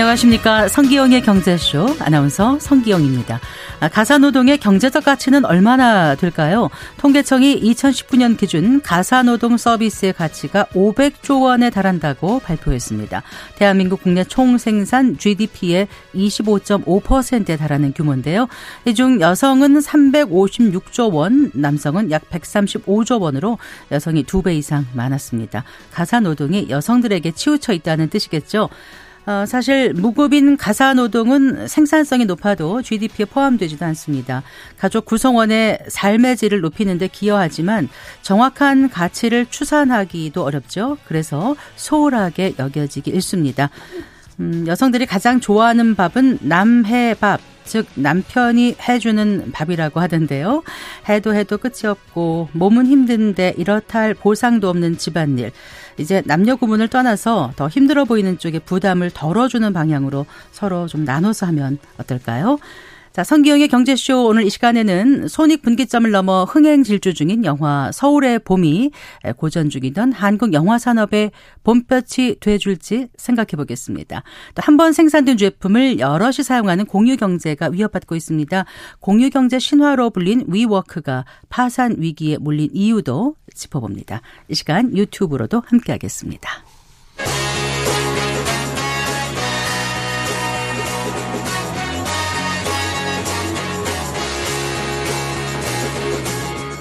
안녕하십니까. 성기영의 경제쇼 아나운서 성기영입니다. 아, 가사 노동의 경제적 가치는 얼마나 될까요? 통계청이 2019년 기준 가사 노동 서비스의 가치가 500조 원에 달한다고 발표했습니다. 대한민국 국내 총 생산 GDP의 25.5%에 달하는 규모인데요. 이 중 여성은 356조 원, 남성은 약 135조 원으로 여성이 2배 이상 많았습니다. 가사 노동이 여성들에게 치우쳐 있다는 뜻이겠죠. 어, 사실 무급인 가사 노동은 생산성이 높아도 GDP에 포함되지도 않습니다. 가족 구성원의 삶의 질을 높이는데 기여하지만 정확한 가치를 추산하기도 어렵죠. 그래서 소홀하게 여겨지기 일쑤입니다. 음, 여성들이 가장 좋아하는 밥은 남해밥, 즉 남편이 해주는 밥이라고 하던데요. 해도 해도 끝이 없고 몸은 힘든데 이렇다 할 보상도 없는 집안일. 이제 남녀 구분을 떠나서 더 힘들어 보이는 쪽에 부담을 덜어주는 방향으로 서로 좀 나눠서 하면 어떨까요? 자, 성기영의 경제쇼 오늘 이 시간에는 손익 분기점을 넘어 흥행 질주 중인 영화 서울의 봄이 고전 중이던 한국 영화 산업의 봄볕이 돼줄지 생각해 보겠습니다. 또 한 번 생산된 제품을 여럿이 사용하는 공유 경제가 위협받고 있습니다. 공유 경제 신화로 불린 위워크가 파산 위기에 몰린 이유도 짚어봅니다. 이 시간 유튜브로도 함께하겠습니다.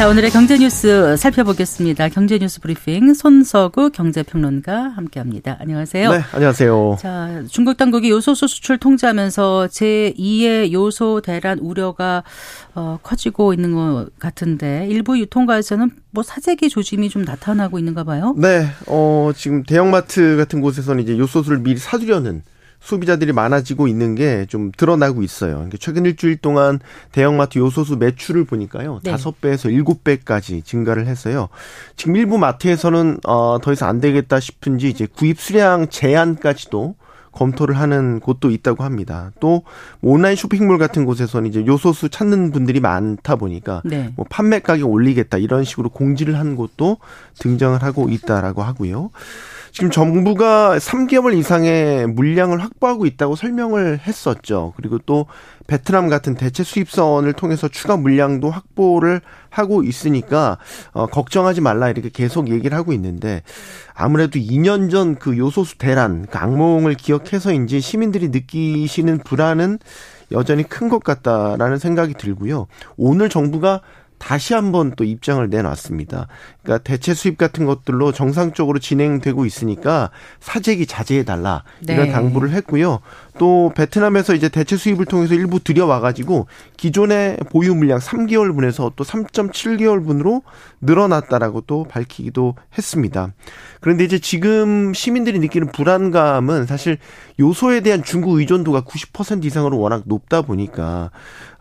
자, 오늘의 경제 뉴스 살펴보겠습니다. 경제 뉴스 브리핑 손서구 경제평론가 함께 합니다. 안녕하세요. 네, 안녕하세요. 자, 중국 당국이 요소수 수출 통제하면서 제 2의 요소 대란 우려가 어, 커지고 있는 것 같은데 일부 유통가에서는 뭐 사재기 조짐이 좀 나타나고 있는가 봐요. 네, 어, 지금 대형마트 같은 곳에서는 이제 요소수를 미리 사두려는 소비자들이 많아지고 있는 게 좀 드러나고 있어요. 그러니까 최근 일주일 동안 대형마트 요소수 매출을 보니까요. 다섯 네. 배에서 일곱 배까지 증가를 했어요. 지금 일부 마트에서는 어, 더 이상 안 되겠다 싶은지 이제 구입 수량 제한까지도 검토를 하는 곳도 있다고 합니다. 또 온라인 쇼핑몰 같은 곳에서는 이제 요소수 찾는 분들이 많다 보니까 네. 뭐 판매 가격 올리겠다 이런 식으로 공지를 한 곳도 등장을 하고 있다라고 하고요. 지금 정부가 3개월 이상의 물량을 확보하고 있다고 설명을 했었죠. 그리고 또 베트남 같은 대체 수입선을 통해서 추가 물량도 확보를 하고 있으니까 어 걱정하지 말라 이렇게 계속 얘기를 하고 있는데 아무래도 2년 전 그 요소수 대란 그 악몽을 기억해서인지 시민들이 느끼시는 불안은 여전히 큰 것 같다라는 생각이 들고요. 오늘 정부가 다시 한번 또 입장을 내놨습니다. 그러니까 대체 수입 같은 것들로 정상적으로 진행되고 있으니까 사재기 자제해 달라 이런 네. 당부를 했고요. 또 베트남에서 이제 대체 수입을 통해서 일부 들여와 가지고 기존의 보유 물량 3개월 분에서 또 3.7개월 분으로 늘어났다라고 또 밝히기도 했습니다. 그런데 이제 지금 시민들이 느끼는 불안감은 사실 요소에 대한 중국 의존도가 90% 이상으로 워낙 높다 보니까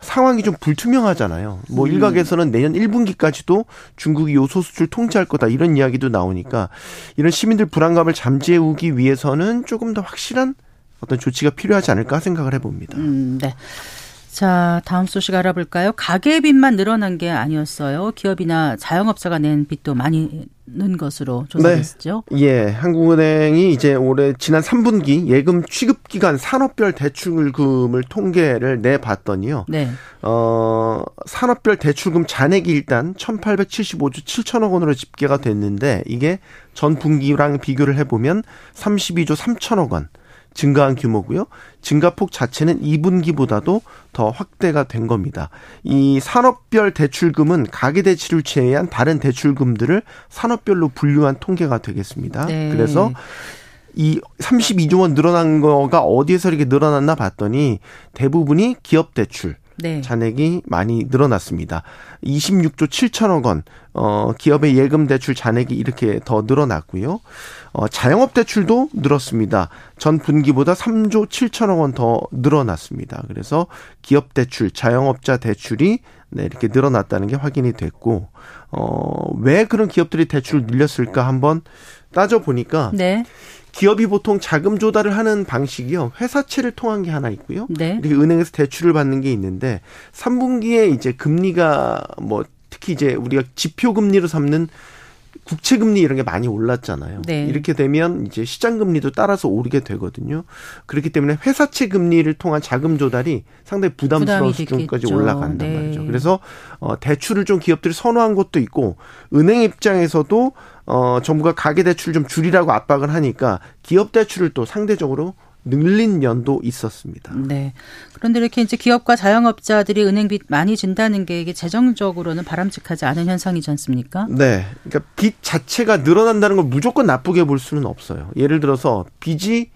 상황이 좀 불투명하잖아요. 뭐 음. 일각에서는 내년 1분기까지도 중국이 요소 수출 통제할 거다 이런 이야기도 나오니까 이런 시민들 불안감을 잠재우기 위해서는 조금 더 확실한 어떤 조치가 필요하지 않을까 생각을 해봅니다. 음, 네. 자, 다음 소식 알아볼까요? 가계 빚만 늘어난 게 아니었어요. 기업이나 자영업자가 낸 빚도 많이 는 것으로 조사됐죠. 네. 예, 한국은행이 이제 올해 지난 3분기 예금 취급 기간 산업별 대출금을 통계를 내 봤더니요. 네. 어, 산업별 대출금 잔액이 일단 1,875조 7천억 원으로 집계가 됐는데 이게 전 분기랑 비교를 해 보면 32조 3천억 원. 증가한 규모고요. 증가폭 자체는 2분기보다도 더 확대가 된 겁니다. 이 산업별 대출금은 가계 대출을 제외한 다른 대출금들을 산업별로 분류한 통계가 되겠습니다. 네. 그래서 이 32조 원 늘어난 거가 어디에서 이렇게 늘어났나 봤더니 대부분이 기업 대출, 네. 잔액이 많이 늘어났습니다. 26조 7천억 원, 어, 기업의 예금 대출 잔액이 이렇게 더 늘어났고요. 어, 자영업 대출도 늘었습니다. 전 분기보다 3조 7천억 원 더 늘어났습니다. 그래서 기업 대출, 자영업자 대출이 네, 이렇게 늘어났다는 게 확인이 됐고, 어, 왜 그런 기업들이 대출을 늘렸을까 한번 따져 보니까, 네. 기업이 보통 자금 조달을 하는 방식이요. 회사채를 통한 게 하나 있고요. 네. 이렇게 은행에서 대출을 받는 게 있는데 3분기에 이제 금리가 뭐 특히 이제 우리가 지표 금리로 삼는 국채 금리 이런 게 많이 올랐잖아요. 네. 이렇게 되면 이제 시장 금리도 따라서 오르게 되거든요. 그렇기 때문에 회사채 금리를 통한 자금 조달이 상당히 부담스러운 수준까지 올라간단 네. 말이죠. 그래서 어 대출을 좀 기업들이 선호한 것도 있고 은행 입장에서도 어 정부가 가계 대출 좀 줄이라고 압박을 하니까 기업 대출을 또 상대적으로 늘린 면도 있었습니다. 네. 그런데 이렇게 이제 기업과 자영업자들이 은행빚 많이 진다는 게 이게 재정적으로는 바람직하지 않은 현상이지 않습니까? 네. 그러니까 빚 자체가 늘어난다는 걸 무조건 나쁘게 볼 수는 없어요. 예를 들어서 빚이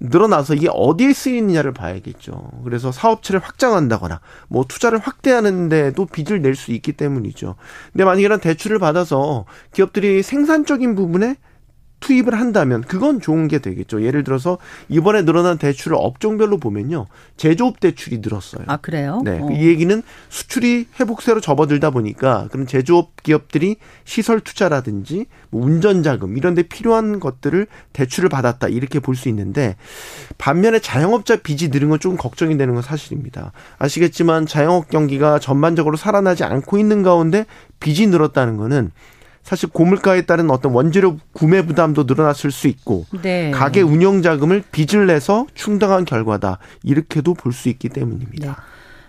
늘어나서 이게 어디에 쓰이느냐를 봐야겠죠. 그래서 사업체를 확장한다거나 뭐 투자를 확대하는데도 빚을 낼 수 있기 때문이죠. 근데 만약에 이런 대출을 받아서 기업들이 생산적인 부분에 투입을 한다면 그건 좋은 게 되겠죠. 예를 들어서 이번에 늘어난 대출을 업종별로 보면요. 제조업 대출이 늘었어요. 아, 그래요? 네. 어. 이 얘기는 수출이 회복세로 접어들다 보니까 그럼 제조업 기업들이 시설 투자라든지 뭐 운전 자금 이런 데 필요한 것들을 대출을 받았다. 이렇게 볼 수 있는데 반면에 자영업자 빚이 늘은 건 조금 걱정이 되는 건 사실입니다. 아시겠지만 자영업 경기가 전반적으로 살아나지 않고 있는 가운데 빚이 늘었다는 거는 사실 고물가에 따른 어떤 원재료 구매 부담도 늘어났을 수 있고 네. 가게 운영 자금을 빚을 내서 충당한 결과다 이렇게도 볼 수 있기 때문입니다. 네.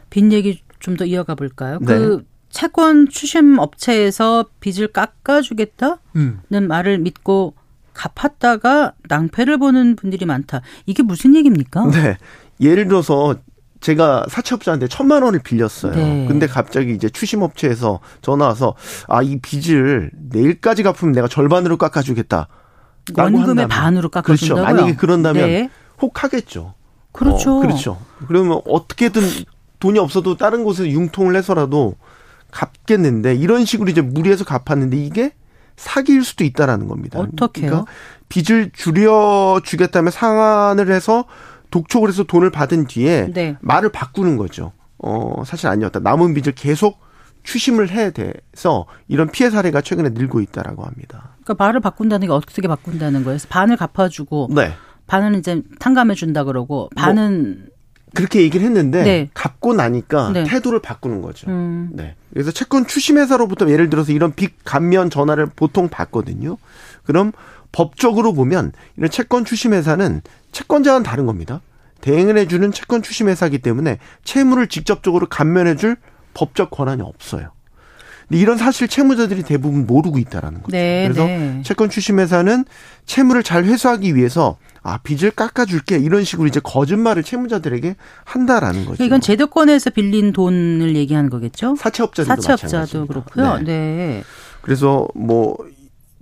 빚 얘기 좀 더 이어가 볼까요? 네. 그 채권 추심 업체에서 빚을 깎아주겠다는 음. 말을 믿고 갚았다가 낭패를 보는 분들이 많다. 이게 무슨 얘기입니까? 네. 예를 들어서 제가 사채업자한테 천만 원을 빌렸어요. 네. 근데 갑자기 이제 추심업체에서 전화 와서 아 이 빚을 내일까지 갚으면 내가 절반으로 깎아주겠다. 원금의 반으로 깎아준다고요? 그렇죠. 만약에 그런다면 네. 혹 하겠죠. 그렇죠. 어, 그렇죠. 그러면 어떻게든 돈이 없어도 다른 곳에서 융통을 해서라도 갚겠는데 이런 식으로 이제 무리해서 갚았는데 이게 사기일 수도 있다라는 겁니다. 어떻게요? 그러니까 빚을 줄여 주겠다면 상환을 해서 독촉을 해서 돈을 받은 뒤에 네. 말을 바꾸는 거죠. 어, 사실 아니었다. 남은 빚을 계속 추심을 해야 돼서 이런 피해 사례가 최근에 늘고 있다라고 합니다. 그러니까 말을 바꾼다는 게 어떻게 바꾼다는 거예요? 반을 갚아주고 네. 반은 이제 탕감해 준다 그러고 반은 뭐 그렇게 얘기를 했는데 네. 갚고 나니까 네. 태도를 바꾸는 거죠. 음. 네. 그래서 채권 추심회사로부터 예를 들어서 이런 빚 감면 전화를 보통 받거든요. 그럼 법적으로 보면 이런 채권 추심회사는 채권자와는 다른 겁니다. 대행을 해주는 채권 추심 회사이기 때문에 채무를 직접적으로 감면해줄 법적 권한이 없어요. 근데 이런 사실 채무자들이 대부분 모르고 있다라는 거죠. 네, 그래서 네. 채권 추심 회사는 채무를 잘 회수하기 위해서 아 빚을 깎아줄게 이런 식으로 이제 거짓말을 채무자들에게 한다라는 거죠. 이건 제도권에서 빌린 돈을 얘기하는 거겠죠? 사채업자들도 사채업자도 그렇고요. 네. 네. 그래서 뭐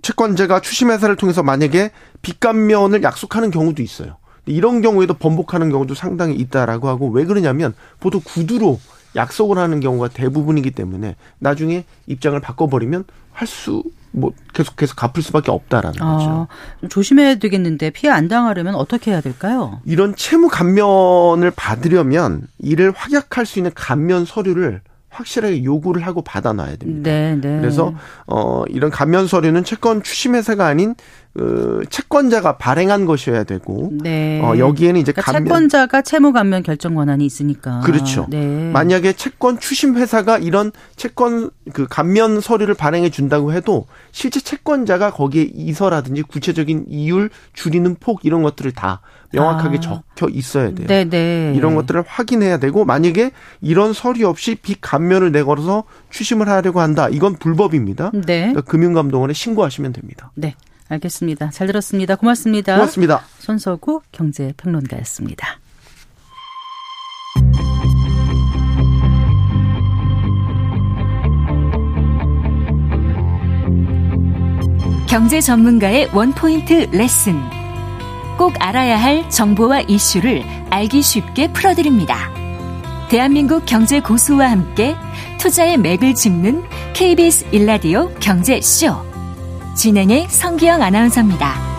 채권자가 추심회사를 통해서 만약에 빚감면을 약속하는 경우도 있어요. 이런 경우에도 번복하는 경우도 상당히 있다라고 하고 왜 그러냐면 보통 구두로 약속을 하는 경우가 대부분이기 때문에 나중에 입장을 바꿔버리면 할수 뭐 계속해서 갚을 수밖에 없다라는 아, 거죠. 조심해야 되겠는데 피해 안 당하려면 어떻게 해야 될까요? 이런 채무 감면을 받으려면 이를 확약할 수 있는 감면 서류를 확실하게 요구를 하고 받아놔야 됩니다. 네, 네. 그래서 어 이런 감면 서류는 채권 추심 회사가 아닌 그 채권자가 발행한 것이어야 되고 네. 어 여기에는 이제 그러니까 채권자가 채무 감면 결정 권한이 있으니까 그렇죠. 네. 만약에 채권 추심 회사가 이런 채권 그 감면 서류를 발행해 준다고 해도 실제 채권자가 거기에 이서라든지 구체적인 이율 줄이는 폭 이런 것들을 다 명확하게 아. 적혀 있어야 돼요. 네네. 네. 이런 것들을 확인해야 되고 만약에 이런 서류 없이 빚 감면을 내걸어서 추심을 하려고 한다. 이건 불법입니다. 네. 그러니까 금융감독원에 신고하시면 됩니다. 네. 알겠습니다. 잘 들었습니다. 고맙습니다. 고맙습니다. 손서구 경제평론가였습니다. 경제 전문가의 원포인트 레슨. 꼭 알아야 할 정보와 이슈를 알기 쉽게 풀어드립니다. 대한민국 경제 고수와 함께 투자의 맥을 짚는 KBS 일라디오 경제쇼. 진행의 성기영 아나운서입니다.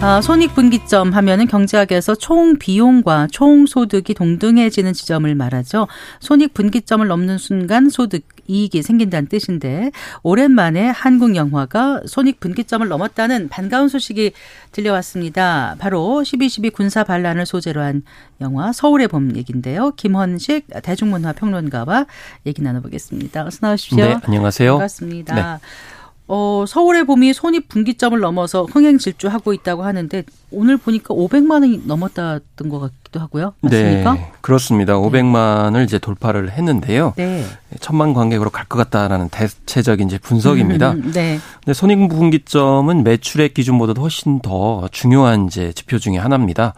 아, 손익분기점 하면은 경제학에서 총 비용과 총 소득이 동등해지는 지점을 말하죠. 손익분기점을 넘는 순간 소득 이익이 생긴다는 뜻인데 오랜만에 한국 영화가 손익 분기점을 넘었다는 반가운 소식이 들려왔습니다. 바로 12.12 군사 반란을 소재로 한 영화 서울의 봄 얘기인데요. 김헌식 대중문화 평론가와 얘기 나눠보겠습니다. 어서 나오십시오. 네, 안녕하세요. 반갑습니다. 네. 어, 서울의 봄이 손익 분기점을 넘어서 흥행 질주하고 있다고 하는데 오늘 보니까 500만 원이 넘었다던 것 같기도 하고요. 맞습니까? 네, 그렇습니다. 500만을 이제 돌파를 했는데요. 네. 천만 관객으로 갈 것 같다라는 대체적인 이제 분석입니다. 음, 네. 근데 손익 분기점은 매출액 기준보다도 훨씬 더 중요한 이제 지표 중의 하나입니다.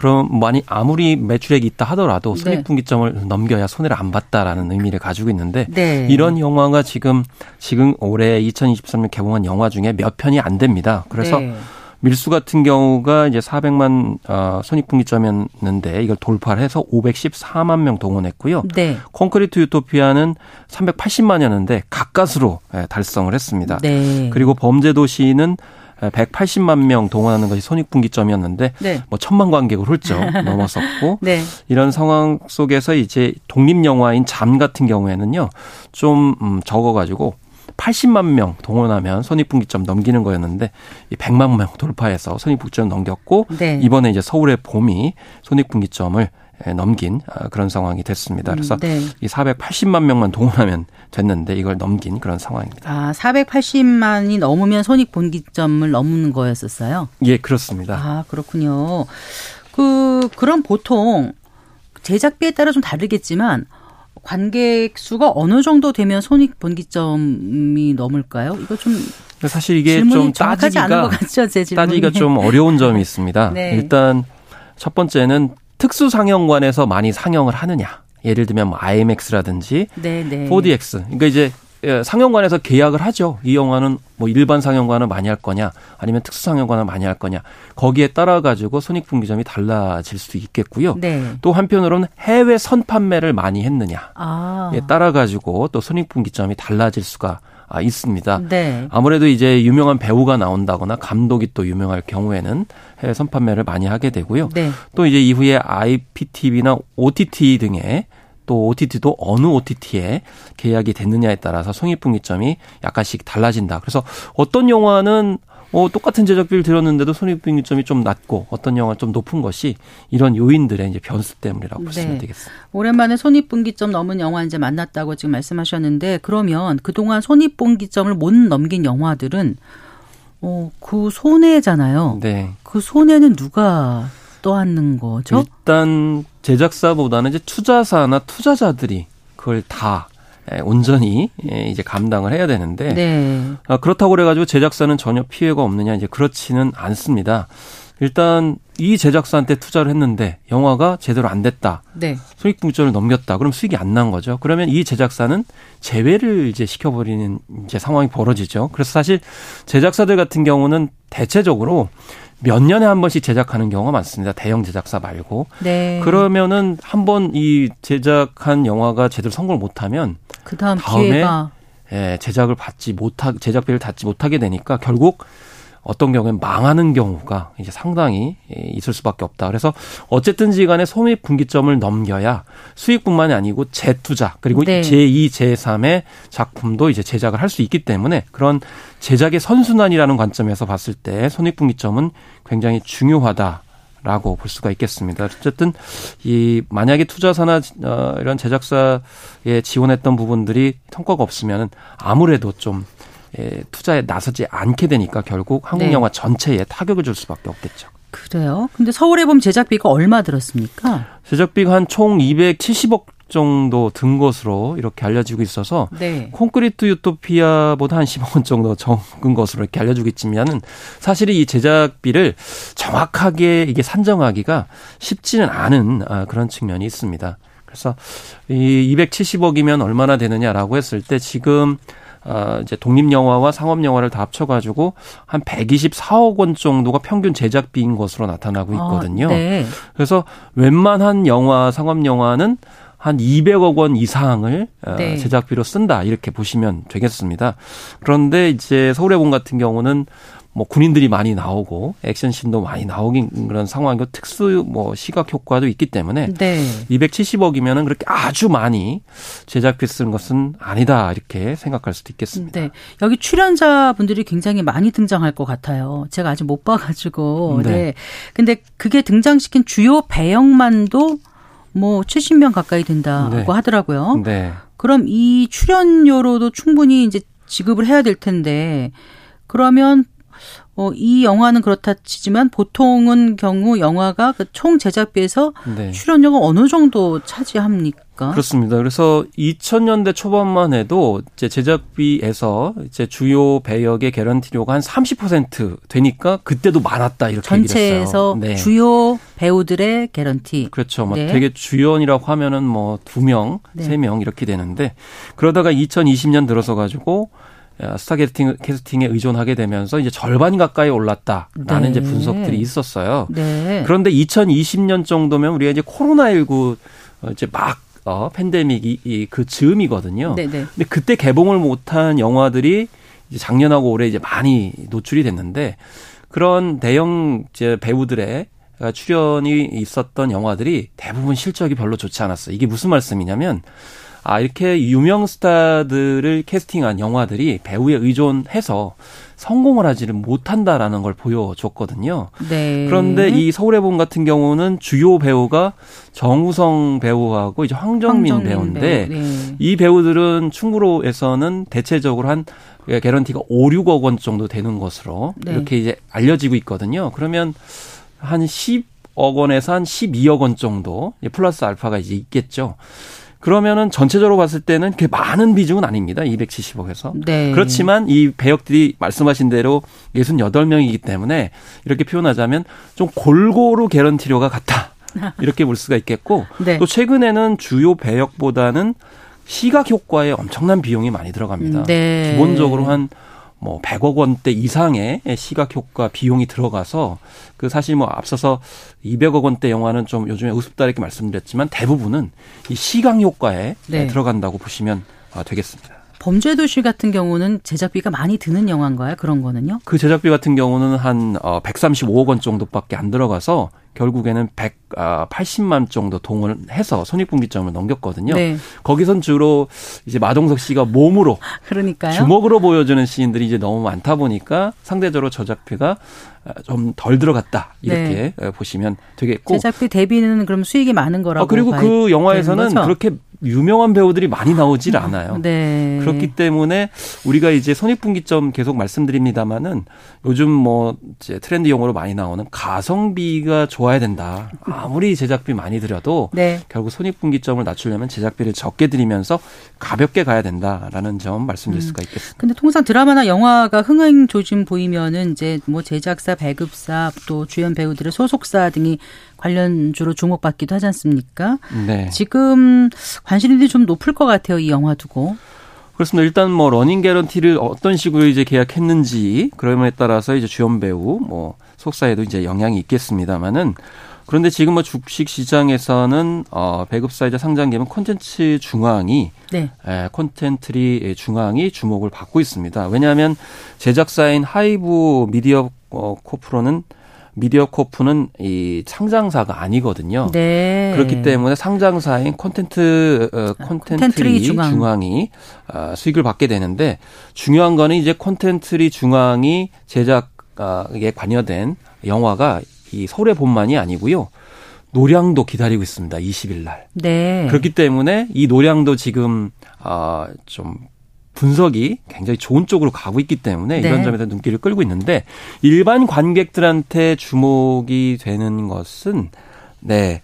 그럼 많이 아무리 매출액이 있다 하더라도 네. 손익분기점을 네. 넘겨야 손해를 안 봤다라는 의미를 가지고 있는데 네. 이런 영화가 지금 지금 올해 2023년 개봉한 영화 중에 몇 편이 안 됩니다. 그래서 네. 밀수 같은 경우가 이제 400만 어, 손익분기점이었는데 이걸 돌파를 해서 514만 명 동원했고요. 네. 콘크리트 유토피아는 380만이었는데 가까스로 예, 달성을 했습니다. 네. 그리고 범죄도시는 180만 명 동원하는 것이 손익분기점이었는데 네. 뭐 천만 관객을 훌쩍 넘어섰고 네. 이런 상황 속에서 이제 독립 영화인 잠 같은 경우에는요 좀 음, 적어가지고 80만 명 동원하면 손익분기점 넘기는 거였는데 이 100만 명 돌파해서 손익분기점 넘겼고 네. 이번에 이제 서울의 봄이 손익분기점을 예, 넘긴 아, 그런 상황이 됐습니다. 그래서 음, 네. 이 480만 명만 동원하면 됐는데 이걸 넘긴 그런 상황입니다. 아, 480만이 넘으면 손익 분기점을 넘는 거였었어요? 예, 그렇습니다. 아, 그렇군요. 그 그럼 보통 제작비에 따라 좀 다르겠지만 관객 수가 어느 정도 되면 손익 분기점이 넘을까요? 이거 좀 사실 이게 좀 따지기가 같죠, 따지기가 좀 어려운 점이 있습니다. 네. 일단 첫 번째는 특수 상영관에서 많이 상영을 하느냐. 예를 들면 뭐 IMAX라든지 네네. 4DX. 그러니까 이제 예, 상영관에서 계약을 하죠. 이 영화는 뭐 일반 상영관을 많이 할 거냐, 아니면 특수 상영관을 많이 할 거냐. 거기에 따라 가지고 손익분기점이 달라질 수도 있겠고요. 네. 또 한편으로는 해외 선판매를 많이 했느냐. 아. 에 따라 가지고 또 손익분기점이 달라질 수가 아, 있습니다. 네. 아무래도 이제 유명한 배우가 나온다거나 감독이 또 유명할 경우에는 해외 선판매를 많이 하게 되고요. 네. 또 이제 이후에 IPTV나 OTT 등의 또 OTT도 어느 OTT에 계약이 됐느냐에 따라서 손익분기점이 약간씩 달라진다. 그래서 어떤 영화는 어, 똑같은 제작비를 들였는데도 손익분기점이 좀 낮고 어떤 영화 좀 높은 것이 이런 요인들의 이제 변수 때문이라고 보시면 네. 되겠습니다. 오랜만에 손익분기점 넘은 영화 이제 만났다고 지금 말씀하셨는데 그러면 그동안 손익분기점을 못 넘긴 영화들은 어, 그 손해잖아요. 네. 그 손해는 누가 떠안는 거죠? 일단 제작사보다는 이제 투자사나 투자자들이 그걸 다 예, 온전히 예, 이제 감당을 해야 되는데 네. 아, 그렇다고 그래가지고 제작사는 전혀 피해가 없느냐 이제 그렇지는 않습니다. 일단 이 제작사한테 투자를 했는데 영화가 제대로 안 됐다. 네. 수익분기점을 넘겼다. 그럼 수익이 안 난 거죠. 그러면 이 제작사는 제외를 이제 시켜버리는 이제 상황이 벌어지죠. 그래서 사실 제작사들 같은 경우는 대체적으로 몇 년에 한 번씩 제작하는 경우가 많습니다. 대형 제작사 말고. 네. 그러면은 한 번 이 제작한 영화가 제대로 성공을 못하면 그 다음 기회가 예, 제작을 받지 못하 제작비를 받지 못하게 되니까 결국 어떤 경우엔 망하는 경우가 이제 상당히 있을 수밖에 없다. 그래서 어쨌든지 간에 소입 분기점을 넘겨야 수익뿐만이 아니고 재투자 그리고 네. 제2, 제3의 작품도 이제 제작을 할 수 있기 때문에 그런 제작의 선순환이라는 관점에서 봤을 때 손익 분기점은 굉장히 중요하다. 라고 볼 수가 있겠습니다. 어쨌든 이 만약에 투자사나 어, 이런 제작사에 지원했던 부분들이 성과가 없으면 아무래도 좀 예, 투자에 나서지 않게 되니까 결국 한국 네. 영화 전체에 타격을 줄 수밖에 없겠죠. 그래요? 근데 서울에 보면 제작비가 얼마 들었습니까? 제작비가 한 총 270억 정도 든 것으로 이렇게 알려지고 있어서 네. 콘크리트 유토피아보다 한 10억 원 정도 적은 것으로 이렇게 알려지고 있지만은 사실 이 제작비를 정확하게 이게 산정하기가 쉽지는 않은 아, 그런 측면이 있습니다. 그래서 이 270억이면 얼마나 되느냐라고 했을 때 지금 어, 이제 독립 영화와 상업 영화를 다 합쳐가지고 한 124억 원 정도가 평균 제작비인 것으로 나타나고 아, 있거든요. 아, 네. 그래서 웬만한 영화, 상업 영화는 한 200억 원 이상을 어, 네. 제작비로 쓴다 이렇게 보시면 되겠습니다. 그런데 이제 서울의 봄 같은 경우는 뭐 군인들이 많이 나오고 액션 씬도 많이 나오긴 그런 상황이고 특수 뭐 시각 효과도 있기 때문에 네. 270억이면은 그렇게 아주 많이 제작비 쓰는 것은 아니다 이렇게 생각할 수도 있겠습니다. 네. 여기 출연자 분들이 굉장히 많이 등장할 것 같아요. 제가 아직 못 봐가지고 네. 네. 근데 그게 등장시킨 주요 배역만도 뭐 70명 가까이 된다고 네. 하더라고요. 네. 그럼 이 출연료로도 충분히 이제 지급을 해야 될 텐데 그러면 어, 이 영화는 그렇다 치지만 보통은 경우 영화가 그 총 제작비에서 네. 출연료가 어느 정도 차지합니까? 그렇습니다. 그래서 2000년대 초반만 해도 이제 제작비에서 이제 주요 배역의 개런티료가 한 30% 되니까 그때도 많았다 이렇게 전체에서 네. 주요 배우들의 개런티. 그렇죠. 뭐 네. 되게 주연이라고 하면은 뭐 두 명, 네. 세명 이렇게 되는데 그러다가 2020년 들어서 가지고 어, 스타 캐스팅, 캐스팅에 의존하게 되면서 이제 절반 가까이 올랐다라는 네. 이제 분석들이 있었어요. 네. 그런데 2020년 정도면 우리가 이제 코로나19 어, 이제 막 어, 팬데믹이 그 즈음이거든요. 네네. 네. 근데 그때 개봉을 못한 영화들이 이제 작년하고 올해 이제 많이 노출이 됐는데 그런 대형 이제 배우들의 출연이 있었던 영화들이 대부분 실적이 별로 좋지 않았어요. 이게 무슨 말씀이냐면 아, 이렇게 유명 스타들을 캐스팅한 영화들이 배우에 의존해서 성공을 하지를 못한다라는 걸 보여줬거든요. 네. 그런데 이 서울의 봄 같은 경우는 주요 배우가 정우성 배우하고 이제 황정민, 황정민 배우인데 배우. 네. 이 배우들은 충무로에서는 대체적으로 한 개런티가 5, 6억 원 정도 되는 것으로 네. 이렇게 이제 알려지고 있거든요. 그러면 한 10억 원에서 한 12억 원 정도 플러스 알파가 이제 있겠죠. 그러면은 전체적으로 봤을 때는 그게 많은 비중은 아닙니다. 270억에서. 네. 그렇지만 이 배역들이 말씀하신 대로 68명이기 때문에 이렇게 표현하자면 좀 골고루 개런티료가 같다. 이렇게 볼 수가 있겠고 네. 또 최근에는 주요 배역보다는 시각 효과에 엄청난 비용이 많이 들어갑니다. 네. 기본적으로 한 뭐 100억 원대 이상의 시각 효과 비용이 들어가서 그 사실 뭐 앞서서 200억 원대 영화는 좀 요즘에 우습다 이렇게 말씀드렸지만 대부분은 이 시각 효과에 네. 들어간다고 보시면 아, 되겠습니다. 범죄도시 같은 경우는 제작비가 많이 드는 영화인가요? 그런 거는요? 그 제작비 같은 경우는 한 135억 어, 원 정도밖에 안 들어가서 결국에는 180만 아, 정도 동원해서 손익분기점을 넘겼거든요. 네. 거기선 주로 이제 마동석 씨가 몸으로 그러니까요. 주먹으로 보여주는 시인들이 이제 너무 많다 보니까 상대적으로 저작비가 좀 덜 들어갔다 이렇게 네. 보시면 되겠고 제작비 대비는 그럼 수익이 많은 거라고. 아, 그리고 그 영화에서는 그렇게 유명한 배우들이 많이 나오질 음, 않아요. 네. 그렇기 때문에 우리가 이제 손익분기점 계속 말씀드립니다마는 요즘 뭐 이제 트렌드 용어로 많이 나오는 가성비가 좋아야 된다. 아무리 제작비 많이 들여도 네. 결국 손익분기점을 낮추려면 제작비를 적게 들이면서 가볍게 가야 된다라는 점 말씀드릴 음. 수가 있겠습니다. 근데 통상 드라마나 영화가 흥행 조짐 보이면은 이제 뭐 제작사, 배급사, 또 주연 배우들의 소속사 등이 관련주로 주목받기도 하지 않습니까? 네. 지금 관심이 좀 높을 것 같아요. 이 영화 두고. 그렇습니다. 일단 뭐 running guarantee를 어떤 식으로 이제 계약했는지 그런 면에 따라서 이제 주연 배우 뭐 소속사에도 이제 영향이 있겠습니다만은 그런데 지금 뭐 주식 시장에서는 어 배급사이자 상장기업 콘텐츠 중앙이 네. 에, 콘텐트리 중앙이 주목을 받고 있습니다. 왜냐하면 제작사인 하이브 미디어 어, 코프로는 미디어 코프는 이 상장사가 아니거든요. 네. 그렇기 때문에 상장사인 콘텐트 어, 아, 콘텐트리 중앙. 중앙이 어, 수익을 받게 되는데 중요한 거는 이제 콘텐트리 중앙이 제작 에 관여된 영화가 이 서울의 봄만이 아니고요. 노량도 기다리고 있습니다. 20일 날. 네. 그렇기 때문에 이 노량도 지금 아좀 분석이 굉장히 좋은 쪽으로 가고 있기 때문에 네. 이런 점에서 눈길을 끌고 있는데 일반 관객들한테 주목이 되는 것은 네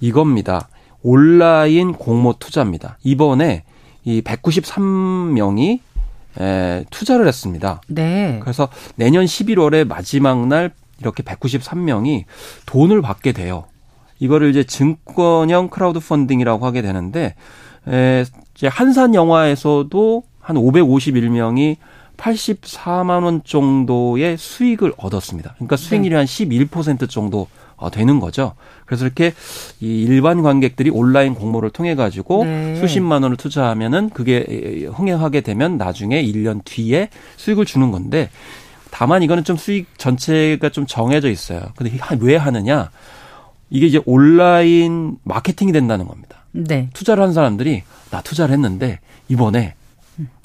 이겁니다. 온라인 공모 투자입니다. 이번에 이 193명이 에, 투자를 했습니다. 네. 그래서 내년 11월에 마지막 날 이렇게 193명이 돈을 받게 돼요. 이거를 이제 증권형 크라우드 펀딩이라고 하게 되는데 에, 이제 한산 영화에서도 한 551명이 84만 원 정도의 수익을 얻었습니다. 그러니까 수익률이 네. 한11% 정도 어, 되는 거죠. 그래서 이렇게 이 일반 관객들이 온라인 공모를 통해 가지고 네. 수십만 원을 투자하면은 그게 흥행하게 되면 나중에 1년 뒤에 수익을 주는 건데 다만 이거는 좀 수익 전체가 좀 정해져 있어요. 근데 왜 하느냐? 이게 이제 온라인 마케팅이 된다는 겁니다. 네. 투자를 한 사람들이 나 투자를 했는데 이번에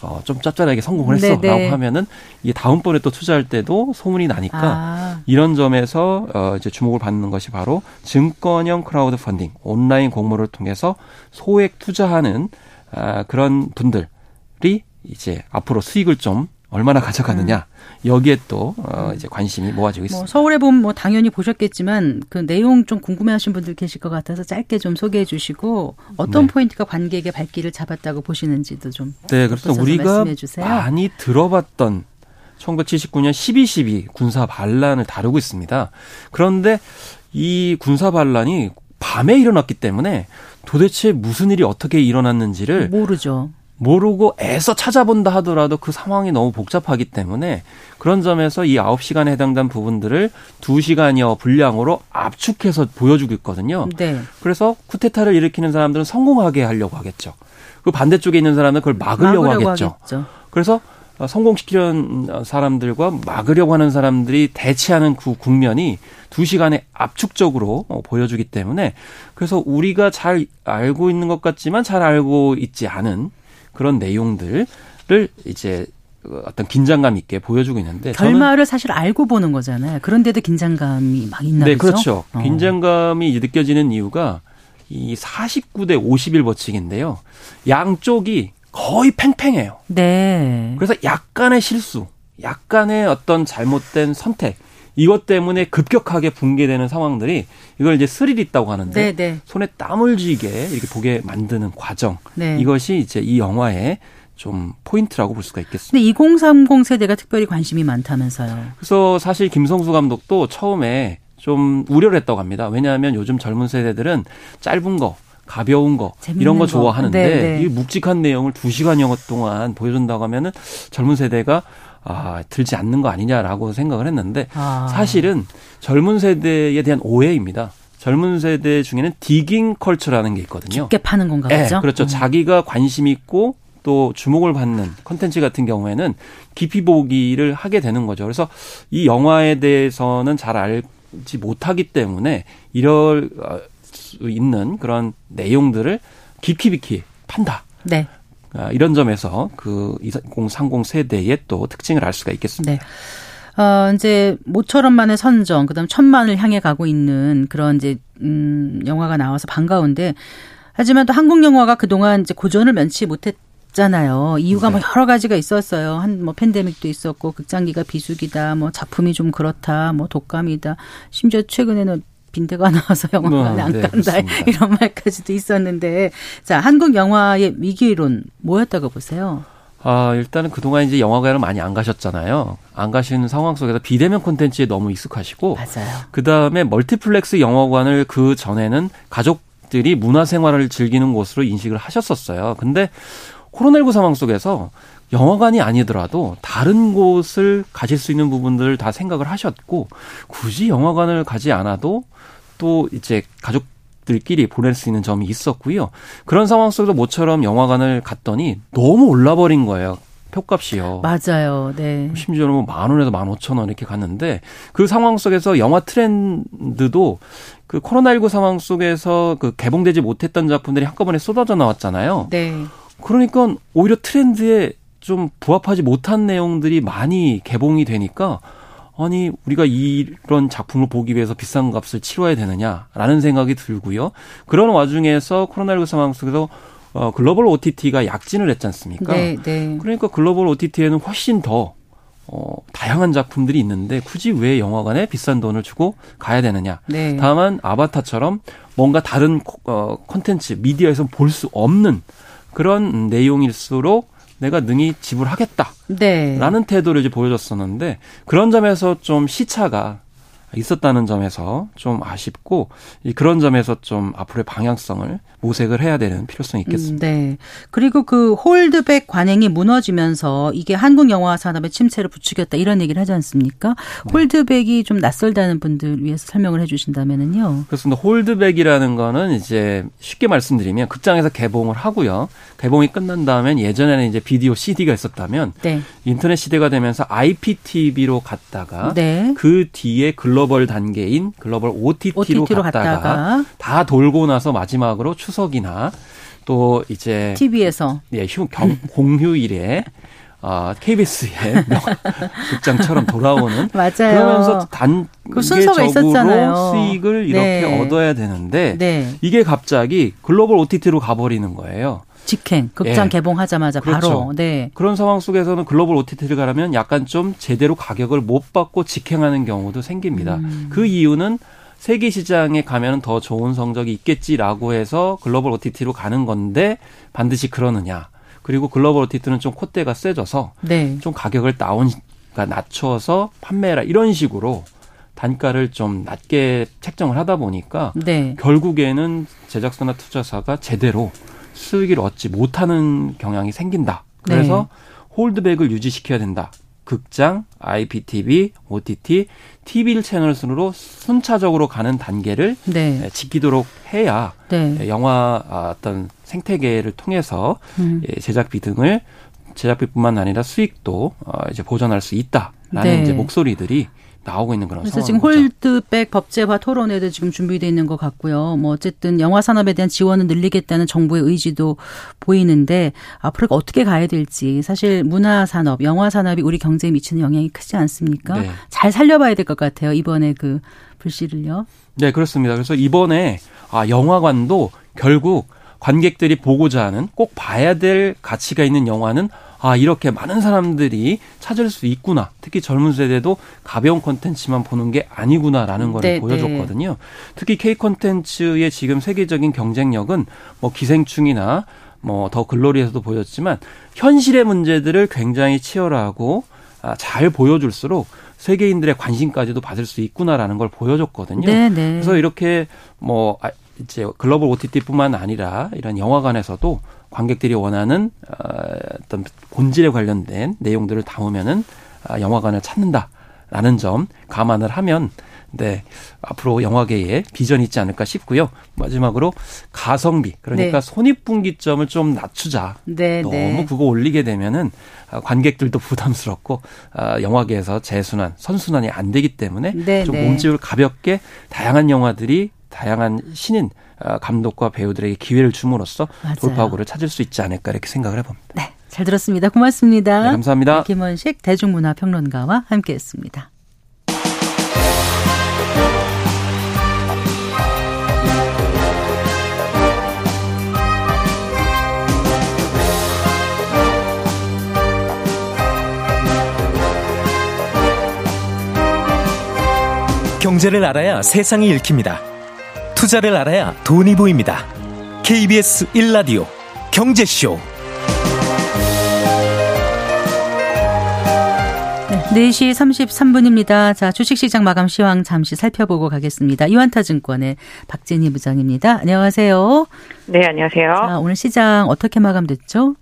어, 좀 짭짤하게 성공을 했어. 네네. 라고 하면은 이게 다음번에 또 투자할 때도 소문이 나니까 아. 이런 점에서 어, 이제 주목을 받는 것이 바로 증권형 크라우드 펀딩, 온라인 공모를 통해서 소액 투자하는 아, 그런 분들이 이제 앞으로 수익을 좀 얼마나 가져가느냐 음. 여기에 또 어, 이제 관심이 모아지고 뭐 있습니다. 뭐 서울의 봄은 뭐 당연히 보셨겠지만 그 내용 좀 궁금해하신 분들 계실 것 같아서 짧게 좀 소개해 주시고 어떤 네. 포인트가 관객의 발길을 잡았다고 보시는지도 좀 네, 그래서 우리가 많이 들어봤던 1979년 12.12 군사 반란을 다루고 있습니다. 그런데 이 군사 반란이 밤에 일어났기 때문에 도대체 무슨 일이 어떻게 일어났는지를 모르죠. 모르고 애써 찾아본다 하더라도 그 상황이 너무 복잡하기 때문에 그런 점에서 이 9시간에 해당된 부분들을 2시간여 분량으로 압축해서 보여주고 있거든요. 네. 그래서 쿠데타를 일으키는 사람들은 성공하게 하려고 하겠죠. 그 반대쪽에 있는 사람은 그걸 막으려고, 막으려고 하겠죠. 하겠죠. 그래서 성공시키려는 사람들과 막으려고 하는 사람들이 대치하는 그 국면이 두 시간에 압축적으로 어, 보여주기 때문에 그래서 우리가 잘 알고 있는 것 같지만 잘 알고 있지 않은 그런 내용들을 이제 어떤 긴장감 있게 보여주고 있는데 결말을 사실 알고 보는 거잖아요. 그런데도 긴장감이 막 있나 네, 그렇죠. 어. 긴장감이 느껴지는 이유가 이 49대 51 법칙인데요. 양쪽이 거의 팽팽해요. 네. 그래서 약간의 실수, 약간의 어떤 잘못된 선택 이것 때문에 급격하게 붕괴되는 상황들이 이걸 이제 스릴 있다고 하는데 네네. 네. 손에 땀을 쥐게 이렇게 보게 만드는 과정 네. 이것이 이제 이 영화의 좀 포인트라고 볼 수가 있겠습니다. 근데 2030 세대가 특별히 관심이 많다면서요. 그래서 사실 김성수 감독도 처음에 좀 우려를 했다고 합니다. 왜냐하면 요즘 젊은 세대들은 짧은 거, 가벼운 거 이런 거 좋아하는데 거. 네, 네. 이 묵직한 내용을 2시간 영어 동안 보여준다고 하면은 젊은 세대가 아, 들지 않는 거 아니냐라고 생각을 했는데 아. 사실은 젊은 세대에 대한 오해입니다. 젊은 세대 중에는 디깅 컬처라는 게 있거든요. 깊게 파는 건가 보죠. 네, 그렇죠. 음. 자기가 관심 있고 또 주목을 받는 컨텐츠 같은 경우에는 깊이 보기를 하게 되는 거죠. 그래서 이 영화에 대해서는 잘 알지 못하기 때문에 이럴 수 있는 그런 내용들을 깊이 깊이 판다. 네. 아, 이런 점에서 그 2030 세대의 또 특징을 알 수가 있겠습니다. 네. 어, 이제 모처럼 만의 선정, 그다음 천만을 향해 가고 있는 그런 이제 음 영화가 나와서 반가운데 하지만 또 한국 영화가 그동안 이제 고전을 면치 못했 잖아요. 이유가 뭐 네. 뭐 여러 가지가 있었어요. 한 뭐 팬데믹도 있었고 극장가가 비수기다. 뭐 작품이 좀 그렇다. 뭐 독감이다. 심지어 최근에는 빈대가 나와서 영화관에 어, 안 네, 간다 그렇습니다. 이런 말까지도 있었는데 자 한국 영화의 위기론 뭐였다고 보세요? 아 일단은 그동안 이제 영화관을 많이 안 가셨잖아요. 안 가시는 상황 속에서 비대면 콘텐츠에 너무 익숙하시고 맞아요. 그 다음에 멀티플렉스 영화관을 그 전에는 가족들이 문화 생활을 즐기는 곳으로 인식을 하셨었어요. 근데 코로나19 상황 속에서 영화관이 아니더라도 다른 곳을 가실 수 있는 부분들을 다 생각을 하셨고 굳이 영화관을 가지 않아도 또 이제 가족 들끼리 보낼 수 있는 점이 있었고요. 그런 상황 속에서 모처럼 영화관을 갔더니 너무 올라버린 거예요. 표값이요. 맞아요. 네. 심지어는 뭐만 원에서 만 오천 원 이렇게 갔는데 그 상황 속에서 영화 트렌드도 그 코로나19 상황 속에서 그 개봉되지 못했던 작품들이 한꺼번에 쏟아져 나왔잖아요. 네. 그러니까 오히려 트렌드에 좀 부합하지 못한 내용들이 많이 개봉이 되니까 아니 우리가 이런 작품을 보기 위해서 비싼 값을 치러야 되느냐라는 생각이 들고요. 그런 와중에서 코로나19 상황 속에서 어, 글로벌 OTT가 약진을 했지 않습니까? 네, 네. 그러니까 글로벌 OTT에는 훨씬 더 어, 다양한 작품들이 있는데 굳이 왜 영화관에 비싼 돈을 주고 가야 되느냐. 네. 다만 아바타처럼 뭔가 다른 어, 콘텐츠 미디어에서 볼 수 없는 그런 내용일수록 내가 능히 지불하겠다. 네. 라는 태도를 이제 보여줬었는데 그런 점에서 좀 시차가 있었다는 점에서 좀 아쉽고 그런 점에서 좀 앞으로의 방향성을 모색을 해야 되는 필요성이 있겠습니다. 음, 네. 그리고 그 홀드백 관행이 무너지면서 이게 한국 영화 산업의 침체를 부추겼다 이런 얘기를 하지 않습니까? 홀드백이 좀 낯설다는 분들 위해서 설명을 해 주신다면은요. 그렇습니다. 홀드백이라는 거는 이제 쉽게 말씀드리면 극장에서 개봉을 하고요. 개봉이 끝난 다음엔 예전에는 이제 비디오 CD가 있었다면 네. 인터넷 시대가 되면서 IPTV로 갔다가 네. 그 뒤에 글로벌 단계인 글로벌 OTT로, OTT로 갔다가, 갔다가 다 돌고 나서 마지막으로 추 석이나 또 이제 TV에서 예, 휴, 경, 공휴일에 아, KBS의 극장처럼 돌아오는 맞아요. 그러면서 단계적으로 그 수익을 이렇게 네. 얻어야 되는데 네. 이게 갑자기 글로벌 OTT로 가버리는 거예요. 직행 극장 예. 개봉하자마자 그렇죠. 바로 네. 그런 상황 속에서는 글로벌 OTT를 가려면 약간 좀 제대로 가격을 못 받고 직행하는 경우도 생깁니다. 음. 그 이유는 세계 시장에 가면 더 좋은 성적이 있겠지라고 해서 글로벌 OTT로 가는 건데 반드시 그러느냐. 그리고 글로벌 OTT는 좀 콧대가 세져서 네. 좀 가격을 다운 그러니까 낮춰서 판매라 이런 식으로 단가를 좀 낮게 책정을 하다 보니까 네. 결국에는 제작사나 투자사가 제대로 수익을 얻지 못하는 경향이 생긴다. 그래서 네. 홀드백을 유지시켜야 된다. 극장, IPTV, OTT, TV 채널 순으로 순차적으로 가는 단계를 네. 지키도록 해야 네. 영화 아, 어떤 생태계를 통해서 음. 예, 제작비 등을 제작비뿐만 아니라 수익도 어, 이제 보전할 수 있다라는 네. 이제 목소리들이 나오고 있는 그런 그래서 지금 홀드백 법제화 토론회도 지금 준비돼 있는 것 같고요. 뭐 어쨌든 영화 산업에 대한 지원을 늘리겠다는 정부의 의지도 보이는데 앞으로 어떻게 가야 될지 사실 문화 산업, 영화 산업이 우리 경제에 미치는 영향이 크지 않습니까? 네. 잘 살려봐야 될 것 같아요. 이번에 그 불씨를요. 네, 그렇습니다. 그래서 이번에 아 영화관도 결국 관객들이 보고자 하는 꼭 봐야 될 가치가 있는 영화는 아, 이렇게 많은 사람들이 찾을 수 있구나. 특히 젊은 세대도 가벼운 콘텐츠만 보는 게 아니구나라는 걸 네, 보여줬거든요. 네. 특히 K 콘텐츠의 지금 세계적인 경쟁력은 뭐 기생충이나 뭐 더 글로리에서도 보였지만 현실의 문제들을 굉장히 치열하고 아, 잘 보여줄수록 세계인들의 관심까지도 받을 수 있구나라는 걸 보여줬거든요. 네, 네. 그래서 이렇게 뭐 아, 이제 글로벌 OTT뿐만 아니라 이런 영화관에서도 관객들이 원하는 어, 어떤 본질에 관련된 내용들을 담으면은 아, 영화관을 찾는다라는 점 감안을 하면 네 앞으로 영화계에 비전이 있지 않을까 싶고요. 마지막으로 가성비 그러니까 네. 손익분기점을 좀 낮추자. 네, 너무 네. 그거 올리게 되면은 아, 관객들도 부담스럽고 아, 영화계에서 재순환, 선순환이 안 되기 때문에 네, 좀 네. 몸집을 가볍게 다양한 영화들이 다양한 신인 어, 감독과 배우들에게 기회를 줌으로써 맞아요. 돌파구를 찾을 수 있지 않을까 이렇게 생각을 해봅니다. 네, 잘 들었습니다. 고맙습니다. 네, 감사합니다. 김원식 대중문화평론가와 함께했습니다. 경제를 알아야 세상이 읽힙니다. 투자를 알아야 돈이 보입니다. KBS 1라디오 경제쇼. 네, 4시 33분입니다. 자, 주식시장 마감 시황 잠시 살펴보고 가겠습니다. 이완타증권의 박진희 부장입니다. 안녕하세요. 네, 안녕하세요. 자, 오늘 시장 어떻게 마감됐죠?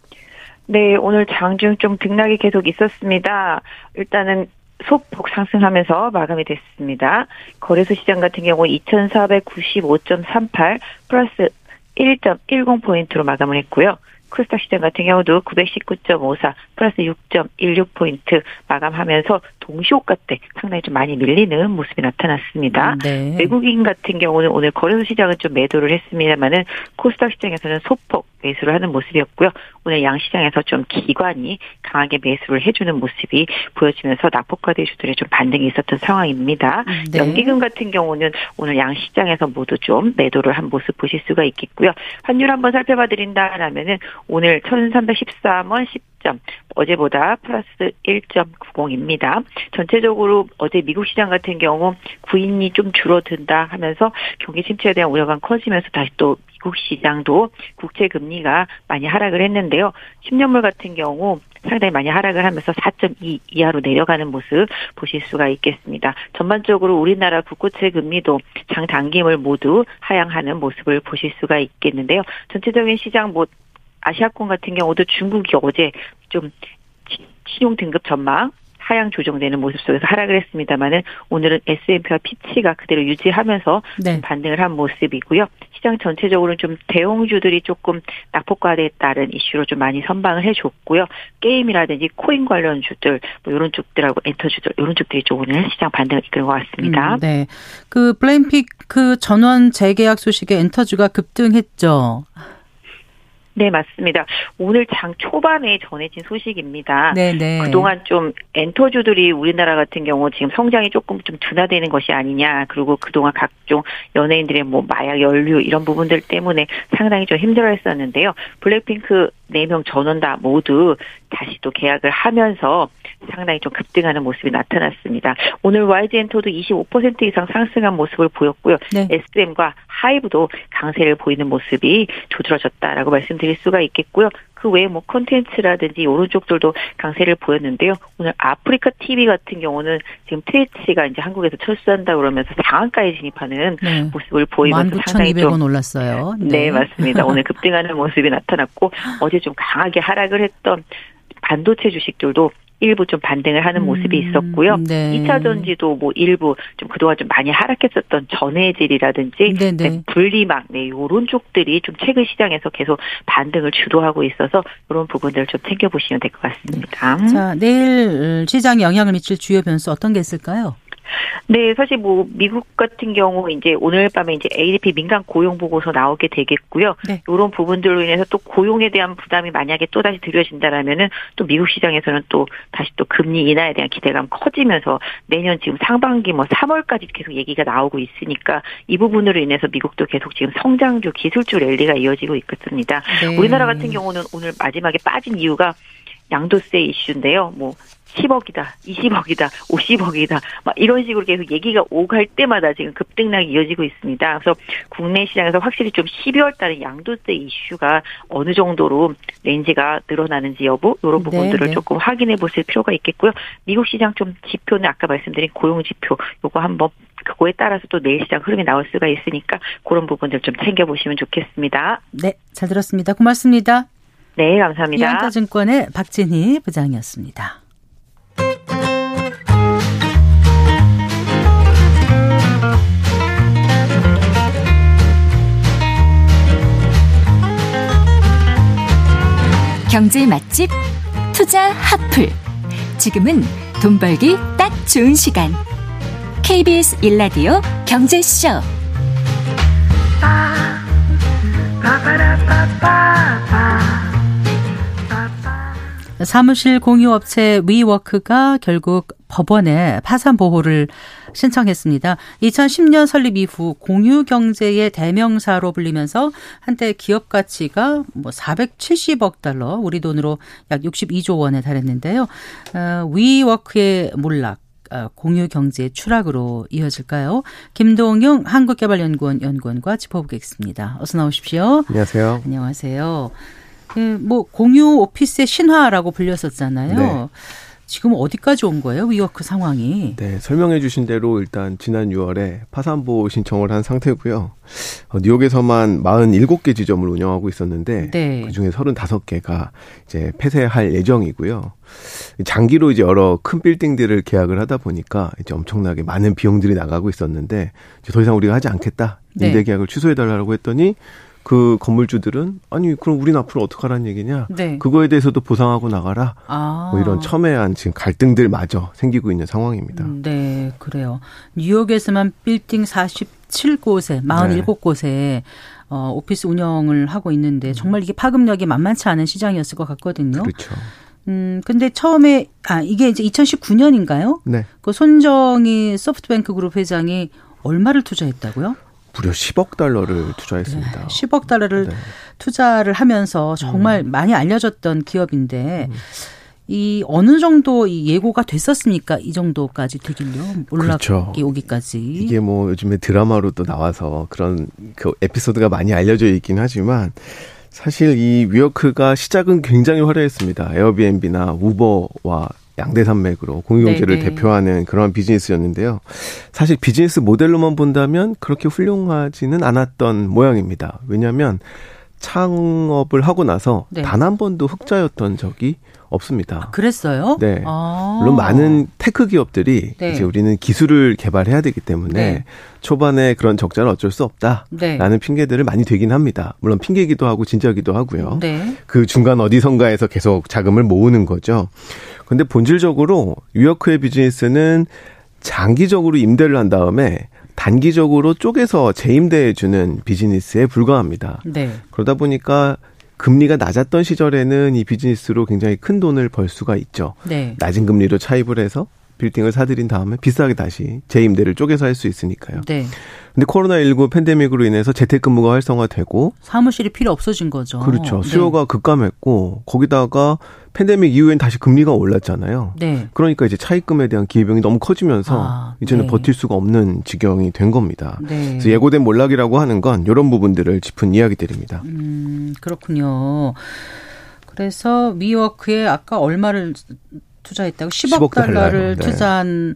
네, 오늘 장중 좀 등락이 계속 있었습니다. 일단은 소폭 상승하면서 마감이 됐습니다. 거래소 시장 같은 경우 2,495.38 플러스 1.10포인트로 마감을 했고요. 코스닥 시장 같은 경우도 919.54 플러스 6.16포인트 마감하면서 동시호가 때 상당히 좀 많이 밀리는 모습이 나타났습니다. 음, 네. 외국인 같은 경우는 오늘 거래소 시장은 좀 매도를 했습니다만은 코스닥 시장에서는 소폭 매수를 하는 모습이었고요. 오늘 양시장에서 좀 기관이 강하게 매수를 해주는 모습이 보여지면서 낙폭과 대주들의 좀 반등이 있었던 상황입니다. 음, 네. 연기금 같은 경우는 오늘 양시장에서 모두 좀 매도를 한 모습 보실 수가 있겠고요. 환율 한번 살펴봐 드린다라면은 오늘 1313원 10 4점, 어제보다 플러스 1.90입니다. 전체적으로 어제 미국 시장 같은 경우 구인이 좀 줄어든다 하면서 경기 침체에 대한 우려가 커지면서 다시 또 미국 시장도 국채 금리가 많이 하락을 했는데요. 10년물 같은 경우 상당히 많이 하락을 하면서 4.2 이하로 내려가는 모습 보실 수가 있겠습니다. 전반적으로 우리나라 국고채 금리도 장단기물 모두 하향하는 모습을 보실 수가 있겠는데요. 전체적인 시장 뭐 아시아권 같은 경우도 중국이 어제 좀 신용 등급 전망 하향 조정되는 모습 속에서 하락을 했습니다만은 오늘은 S&P와 피치가 그대로 유지하면서 네. 반등을 한 모습이고요. 시장 전체적으로는 좀 대형주들이 조금 낙폭과대에 따른 이슈로 좀 많이 선방을 해줬고요. 게임이라든지 코인 관련 주들 뭐 이런 쪽들하고 엔터주들 이런 쪽들이 좀 오늘 시장 반등을 이끌은 것 같습니다. 음, 네, 그 블레임픽 전원 재계약 소식에 엔터주가 급등했죠. 네, 맞습니다. 오늘 장 초반에 전해진 소식입니다. 네네. 네. 그동안 좀 엔터주들이 우리나라 같은 경우 지금 성장이 조금 좀 둔화되는 것이 아니냐. 그리고 그동안 각종 연예인들의 뭐 마약 연류 이런 부분들 때문에 상당히 좀 힘들어 했었는데요. 블랙핑크 4명 전원 다 모두 다시 또 계약을 하면서 상당히 좀 급등하는 모습이 나타났습니다. 오늘 YG엔터도 25% 이상 상승한 모습을 보였고요. 네. SM과 하이브도 강세를 보이는 모습이 두드러졌다라고 말씀드릴 수가 있겠고요. 그 외에 뭐 콘텐츠라든지 오른쪽들도 강세를 보였는데요. 오늘 아프리카 TV 같은 경우는 지금 트위치가 이제 한국에서 철수한다 그러면서 상한가에 진입하는 네. 모습을 보이면서 상당히 좀 올랐어요. 네. 네, 맞습니다. 오늘 급등하는 모습이 나타났고 어제 좀 강하게 하락을 했던 반도체 주식들도 일부 좀 반등을 하는 모습이 음, 있었고요. 네. 2차 전지도 뭐 일부 좀 그동안 좀 많이 하락했었던 전해질이라든지 네, 네. 분리막 네 요런 쪽들이 좀 최근 시장에서 계속 반등을 주도하고 있어서 이런 부분들을 좀 챙겨 보시면 될 것 같습니다. 자, 내일 시장에 영향을 미칠 주요 변수 어떤 게 있을까요? 네, 사실 뭐 미국 같은 경우 이제 오늘 밤에 이제 ADP 민간 고용 보고서 나오게 되겠고요. 네. 이런 부분들로 인해서 또 고용에 대한 부담이 만약에 또 다시 들여진다라면은 또 미국 시장에서는 또 다시 또 금리 인하에 대한 기대감 커지면서 내년 지금 상반기 뭐 3월까지 계속 얘기가 나오고 있으니까 이 부분으로 인해서 미국도 계속 지금 성장주 기술주 랠리가 이어지고 있겠습니다. 네. 우리나라 같은 경우는 오늘 마지막에 빠진 이유가 양도세 이슈인데요. 뭐 10억이다, 20억이다, 50억이다, 막 이런 식으로 계속 얘기가 오갈 때마다 지금 급등락이 이어지고 있습니다. 그래서 국내 시장에서 확실히 좀 12월 달에 양도세 이슈가 어느 정도로 렌즈가 늘어나는지 여부 이런 네, 부분들을 네. 조금 확인해 보실 필요가 있겠고요. 미국 시장 좀 지표는 아까 말씀드린 고용 지표 요거 한번 그거에 따라서 또 내일 시장 흐름이 나올 수가 있으니까 그런 부분들 좀 챙겨보시면 좋겠습니다. 네, 잘 들었습니다. 고맙습니다. 네, 감사합니다. 이한타증권의 박진희 부장이었습니다. 경제 맛집 투자 핫플. 지금은 돈 벌기 딱 좋은 시간. KBS 일라디오 경제쇼. 사무실 공유업체 위워크가 결국 법원에 파산 보호를 신청했습니다. 2010년 설립 이후 공유 경제의 대명사로 불리면서 한때 기업 가치가 뭐 470억 달러, 우리 돈으로 약 62조 원에 달했는데요. 어, 위워크의 몰락 어, 공유 경제의 추락으로 이어질까요? 김동용 한국개발연구원 연구원과 짚어보겠습니다. 어서 나오십시오. 안녕하세요. 안녕하세요. 예, 뭐 공유 오피스의 신화라고 불렸었잖아요. 네. 지금 어디까지 온 거예요? 위워크 상황이? 네, 설명해 주신 대로 일단 지난 6월에 파산 보호 신청을 한 상태고요. 어, 뉴욕에서만 47개 지점을 운영하고 있었는데 네. 그중에 35개가 이제 폐쇄할 예정이고요. 장기로 이제 여러 큰 빌딩들을 계약을 하다 보니까 이제 엄청나게 많은 비용들이 나가고 있었는데 이제 더 이상 우리가 하지 않겠다. 임대 네. 계약을 취소해 달라고 했더니 그 건물주들은 아니 그럼 우린 앞으로 어떻게 하라는 얘기냐? 네. 그거에 대해서도 보상하고 나가라. 아. 뭐 이런 첨예한 지금 갈등들 마저 생기고 있는 상황입니다. 음, 네, 그래요. 뉴욕에서만 빌딩 47곳에 47곳에 네. 어, 오피스 운영을 하고 있는데 음. 정말 이게 파급력이 만만치 않은 시장이었을 것 같거든요. 그렇죠. 음, 근데 처음에, 아, 이게 이제 2019년인가요? 네. 그 손정희 소프트뱅크 그룹 회장이 얼마를 투자했다고요? 무려 10억 달러를 투자했습니다. 네, 10억 달러를 네. 투자를 하면서 정말 음. 많이 알려졌던 기업인데 음. 이 어느 정도 이 예고가 됐었습니까? 이 정도까지 되길요? 올라기 그렇죠. 오기까지. 이게 뭐 요즘에 드라마로도 나와서 그런 그 에피소드가 많이 알려져 있긴 하지만 사실 이 위워크가 시작은 굉장히 화려했습니다. 에어비앤비나 우버와 양대 산맥으로 공유경제를 네네. 대표하는 그런 비즈니스였는데요. 사실 비즈니스 모델로만 본다면 그렇게 훌륭하지는 않았던 모양입니다. 왜냐하면 창업을 하고 나서 네. 단 한 번도 흑자였던 적이 없습니다. 아, 그랬어요? 네. 아. 물론 많은 tech 기업들이 네. 이제 우리는 기술을 개발해야 되기 때문에 네. 초반에 그런 적자는 어쩔 수 없다라는 네. 핑계들을 많이 대긴 합니다. 물론 핑계기도 하고 진짜기도 하고요. 네. 그 중간 어디선가에서 계속 자금을 모으는 거죠. 근데 본질적으로 뉴요크의 비즈니스는 장기적으로 임대를 한 다음에 단기적으로 쪼개서 재임대해 주는 비즈니스에 불과합니다. 네. 그러다 보니까 금리가 낮았던 시절에는 이 비즈니스로 굉장히 큰 돈을 벌 수가 있죠. 네. 낮은 금리로 차입을 해서 빌딩을 사들인 다음에 비싸게 다시 재임대를 쪼개서 할 수 있으니까요. 네. 근데 코로나19 팬데믹으로 인해서 재택근무가 활성화되고 사무실이 필요 없어진 거죠. 그렇죠. 네. 수요가 네. 급감했고 거기다가 팬데믹 이후엔 다시 금리가 올랐잖아요. 네. 그러니까 이제 차입금에 대한 기회병이 너무 커지면서 아, 이제는 네. 버틸 수가 없는 지경이 된 겁니다. 네. 그래서 예고된 몰락이라고 하는 건 이런 부분들을 짚은 이야기들입니다. 음, 그렇군요. 그래서 미워크에 아까 얼마를 투자했다고 10억, 10억 달러를 네. 투자한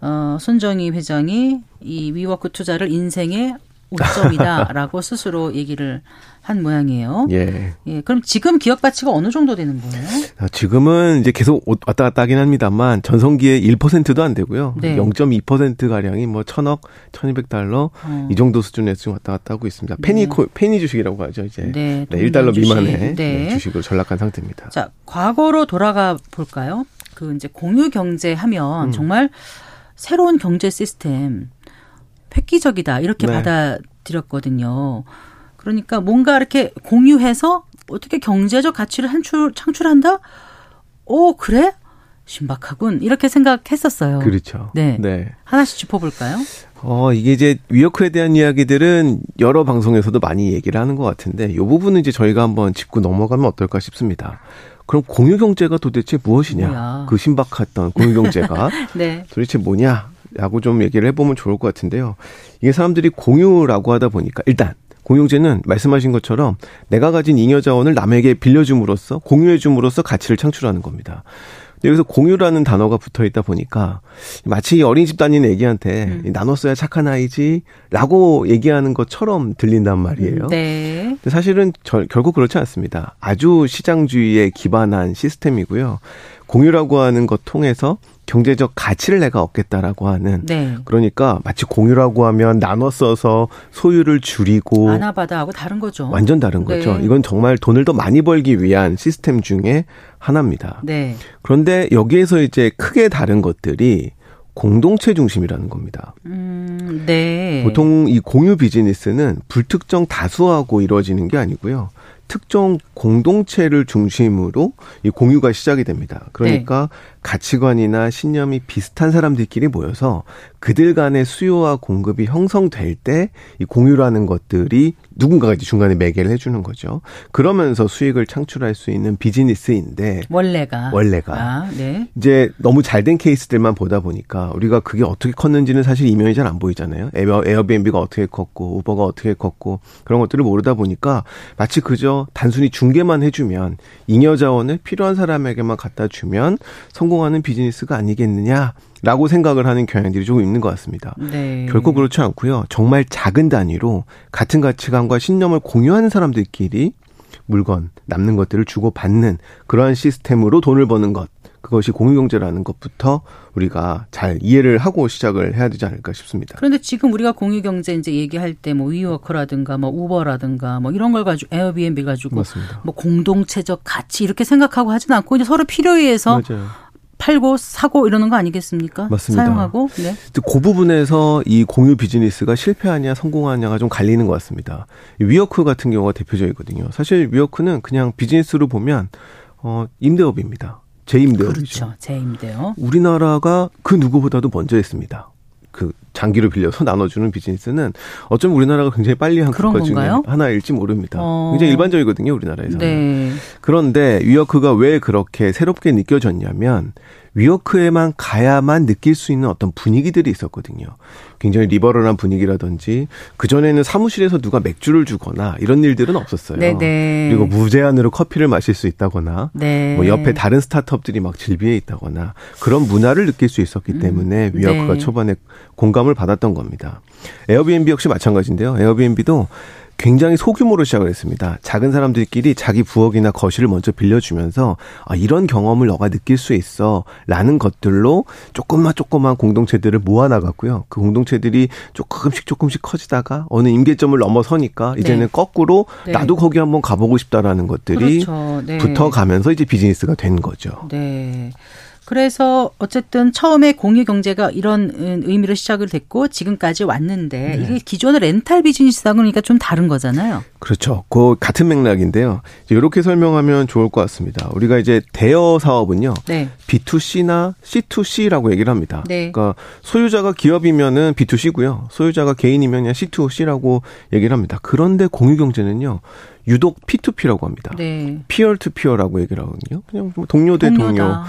어, 손정희 회장이 이 위워크 투자를 인생의 오점이다라고 스스로 얘기를 한 모양이에요. 예. 예. 그럼 지금 기업 가치가 어느 정도 되는 거예요? 아, 지금은 이제 계속 왔다 갔다 하긴 합니다만 전성기에 1%도 안 되고요. 네. 0.2% 가량이 뭐 천억, 1200달러 어. 이 정도 수준에서 지금 왔다 갔다 하고 있습니다. 페니 네. 페니 주식이라고 하죠, 이제. 네. 네 1달러 주식. 미만의 네. 주식으로 전락한 상태입니다. 자, 과거로 돌아가 볼까요? 그 이제 공유 경제 하면 음. 정말 새로운 경제 시스템 획기적이다 이렇게 네. 받아들였거든요. 그러니까 뭔가 이렇게 공유해서 어떻게 경제적 가치를 한출, 창출한다? 오 그래? 신박하군 이렇게 생각했었어요. 그렇죠. 네. 네. 하나씩 짚어볼까요? 어 이게 이제 위어크에 대한 이야기들은 여러 방송에서도 많이 얘기를 하는 것 같은데 이 부분은 이제 저희가 한번 짚고 넘어가면 어떨까 싶습니다. 그럼 공유 경제가 도대체 무엇이냐? 뭐야. 그 신박했던 공유 경제가 네. 도대체 뭐냐? 라고 좀 얘기를 해보면 좋을 것 같은데요. 이게 사람들이 공유라고 하다 보니까 일단 공유경제는 말씀하신 것처럼 내가 가진 잉여 자원을 남에게 빌려줌으로써 공유해줌으로써 가치를 창출하는 겁니다. 여기서 공유라는 단어가 붙어 있다 보니까 마치 어린이집 다니는 애기한테 음. 나눴어야 착한 아이지라고 얘기하는 것처럼 들린단 말이에요. 네. 근데 사실은 저, 결국 그렇지 않습니다. 아주 시장주의에 기반한 시스템이고요. 공유라고 하는 것 통해서 경제적 가치를 내가 얻겠다라고 하는 네. 그러니까 마치 공유라고 하면 나눠 써서 소유를 줄이고 아나바다하고 다른 거죠. 완전 다른 거죠. 네. 이건 정말 돈을 더 많이 벌기 위한 시스템 중에 하나입니다. 네. 그런데 여기에서 이제 크게 다른 것들이 공동체 중심이라는 겁니다. 음, 네. 보통 이 공유 비즈니스는 불특정 다수하고 이루어지는 게 아니고요. 특정 공동체를 중심으로 이 공유가 시작이 됩니다. 그러니까 네. 가치관이나 신념이 비슷한 사람들끼리 모여서 그들 간의 수요와 공급이 형성될 때 이 공유라는 것들이 누군가가 이제 중간에 매개를 해주는 거죠. 그러면서 수익을 창출할 수 있는 비즈니스인데 원래가 원래가 아, 네. 이제 너무 잘된 케이스들만 보다 보니까 우리가 그게 어떻게 컸는지는 사실 이면이 잘 안 보이잖아요. 에어, 에어비앤비가 어떻게 컸고 우버가 어떻게 컸고 그런 것들을 모르다 보니까 마치 그저 단순히 중개만 해주면 잉여 자원을 필요한 사람에게만 갖다 주면 성공 하는 비즈니스가 아니겠느냐. 라고 생각을 하는 경향들이 조금 있는 것 같습니다. 네. 결코 그렇지 않고요. 정말 작은 단위로 같은 가치관과 신념을 공유하는 사람들끼리 물건, 남는 것들을 주고받는 그러한 시스템으로 돈을 버는 것. 그것이 공유경제라는 것부터 우리가 잘 이해를 하고 시작을 해야 되지 않을까 싶습니다. 그런데 지금 우리가 공유경제 이제 얘기할 때 뭐 위워커라든가 뭐 우버라든가 뭐 이런 걸 가지고 에어비앤비 가지고 맞습니다. 뭐 공동체적 가치 이렇게 생각하고 하진 않고 이제 서로 필요에 의해서 맞아요. 팔고 사고 이러는 거 아니겠습니까? 맞습니다. 사용하고. 네. 그 부분에서 이 공유 비즈니스가 실패하냐 성공하냐가 좀 갈리는 것 같습니다. 위워크 같은 경우가 대표적이거든요. 사실 위워크는 그냥 비즈니스로 보면 어 임대업입니다. 재임대업이죠. 그렇죠. 재임대업. 우리나라가 그 누구보다도 먼저 했습니다. 그 장기로 빌려서 나눠주는 비즈니스는 어쩌면 우리나라가 굉장히 빨리 한 국가 중에 하나일지 모릅니다. 어. 굉장히 일반적이거든요, 우리나라에서는. 네. 그런데 위워크가 왜 그렇게 새롭게 느껴졌냐면 위워크에만 가야만 느낄 수 있는 어떤 분위기들이 있었거든요. 굉장히 리버럴한 분위기라든지 그 전에는 사무실에서 누가 맥주를 주거나 이런 일들은 없었어요. 네네. 네. 그리고 무제한으로 커피를 마실 수 있다거나 네. 뭐 옆에 다른 스타트업들이 막 질비해 있다거나 그런 문화를 느낄 수 있었기 음. 때문에 음. 위워크가 네. 초반에 공감을 받았던 겁니다. 에어비앤비 역시 마찬가지인데요. 에어비앤비도 굉장히 소규모로 시작을 했습니다. 작은 사람들끼리 자기 부엌이나 거실을 먼저 빌려주면서 아, 이런 경험을 너가 느낄 수 있어 라는 것들로 조금만 조금만 공동체들을 모아나갔고요. 그 공동체들이 조금씩 조금씩 커지다가 어느 임계점을 넘어서니까 이제는 네. 거꾸로 네. 나도 거기 한번 가보고 싶다라는 것들이 그렇죠. 네. 붙어가면서 이제 비즈니스가 된 거죠. 네. 그래서 어쨌든 처음에 공유 경제가 이런 의미로 시작을 됐고 지금까지 왔는데 네. 이게 기존의 렌탈 비즈니스하고 그러니까 좀 다른 거잖아요. 그렇죠. 그 같은 맥락인데요. 이렇게 설명하면 좋을 것 같습니다. 우리가 이제 대여 사업은요. 네. B2C나 C2C라고 얘기를 합니다. 네. 그러니까 소유자가 기업이면은 B2C고요. 소유자가 개인이면 그냥 C2C라고 얘기를 합니다. 그런데 공유 경제는요. 유독 P2P라고 합니다. 네. peer to peer라고 얘기를 하거든요. 그냥 뭐 동료 대 동료. 어.